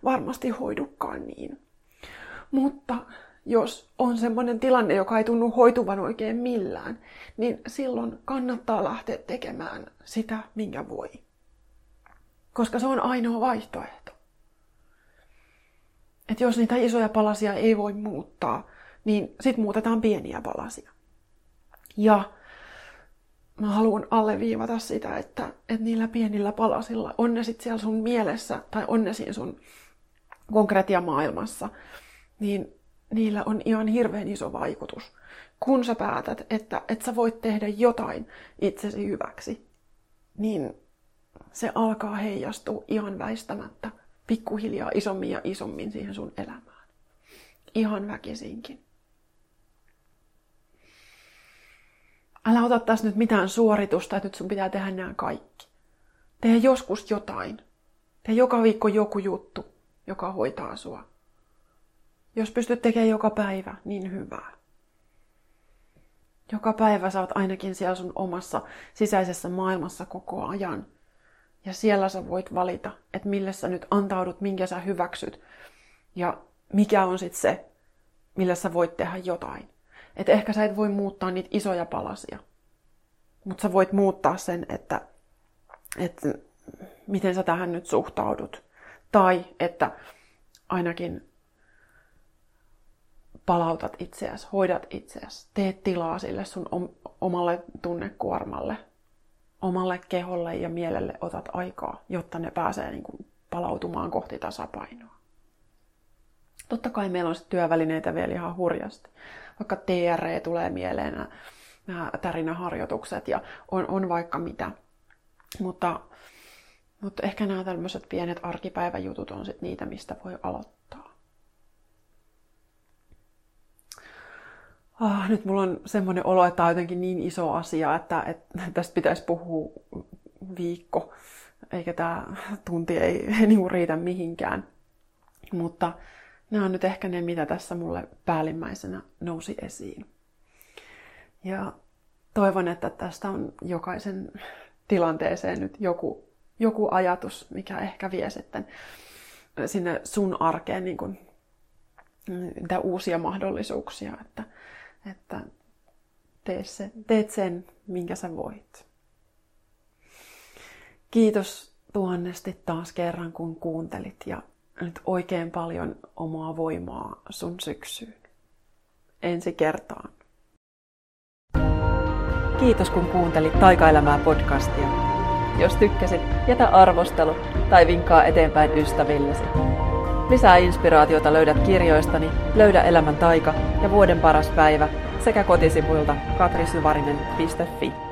varmasti hoidukaan niin. Mutta jos on sellainen tilanne, joka ei tunnu hoituvan oikein millään, niin silloin kannattaa lähteä tekemään sitä, minkä voi. Koska se on ainoa vaihtoehto. Että jos niitä isoja palasia ei voi muuttaa, niin sitten muutetaan pieniä palasia. Ja mä haluan alleviivata sitä, että, että niillä pienillä palasilla, on ne sitten siellä sun mielessä tai on ne siinä sun konkretiamaailmassa, niin niillä on ihan hirveän iso vaikutus, kun sä päätät, että, että sä voit tehdä jotain itsesi hyväksi, niin se alkaa heijastua ihan väistämättä pikkuhiljaa isommin ja isommin siihen sun elämään. Ihan väkisinkin. Älä ota tässä nyt mitään suoritusta, että nyt sun pitää tehdä nämä kaikki. Tee joskus jotain. Tee joka viikko joku juttu, joka hoitaa sua. Jos pystyt tekemään joka päivä, niin hyvää. Joka päivä sä oot ainakin siellä sun omassa sisäisessä maailmassa koko ajan. Ja siellä sä voit valita, että millä sä nyt antaudut, minkä sä hyväksyt. Ja mikä on sitten se, millä sä voit tehdä jotain. Että ehkä sä et voi muuttaa niitä isoja palasia. Mutta sä voit muuttaa sen, että, että miten sä tähän nyt suhtaudut. Tai että ainakin palautat itseäsi, hoidat itseäsi, teet tilaa sille sun omalle tunnekuormalle, omalle keholle ja mielelle otat aikaa, jotta ne pääsee niin kuin palautumaan kohti tasapainoa. Totta kai meillä on työvälineitä vielä ihan hurjasti. Vaikka TRE tulee mieleen, nämä, nämä tärinäharjoitukset ja on, on vaikka mitä. Mutta, mutta ehkä nämä tämmöiset pienet arkipäiväjutut on sitten niitä, mistä voi aloittaa. Oh, nyt mulla on semmoinen olo, että tämä on jotenkin niin iso asia, että, että tästä pitäisi puhua viikko, eikä tämä tunti ei, ei niin riitä mihinkään. Mutta nämä on nyt ehkä ne, mitä tässä mulle päällimmäisenä nousi esiin. Ja toivon, että tästä on jokaisen tilanteeseen nyt joku, joku ajatus, mikä ehkä vie sitten sinne sun arkeen niin kuin, niitä uusia mahdollisuuksia, että, että teet, sen, teet sen, minkä sä voit. Kiitos tuhannesti taas kerran, kun kuuntelit ja nyt oikein paljon omaa voimaa sun syksyyn. Ensi kertaan. Kiitos kun kuuntelit Taikaelämää podcastia. Jos tykkäsit, jätä arvostelu tai vinkkaa eteenpäin ystävillesi. Lisää inspiraatiota löydät kirjoistani Löydä elämän taika ja Vuoden paras päivä sekä kotisivuilta katrisyvarinen.fi.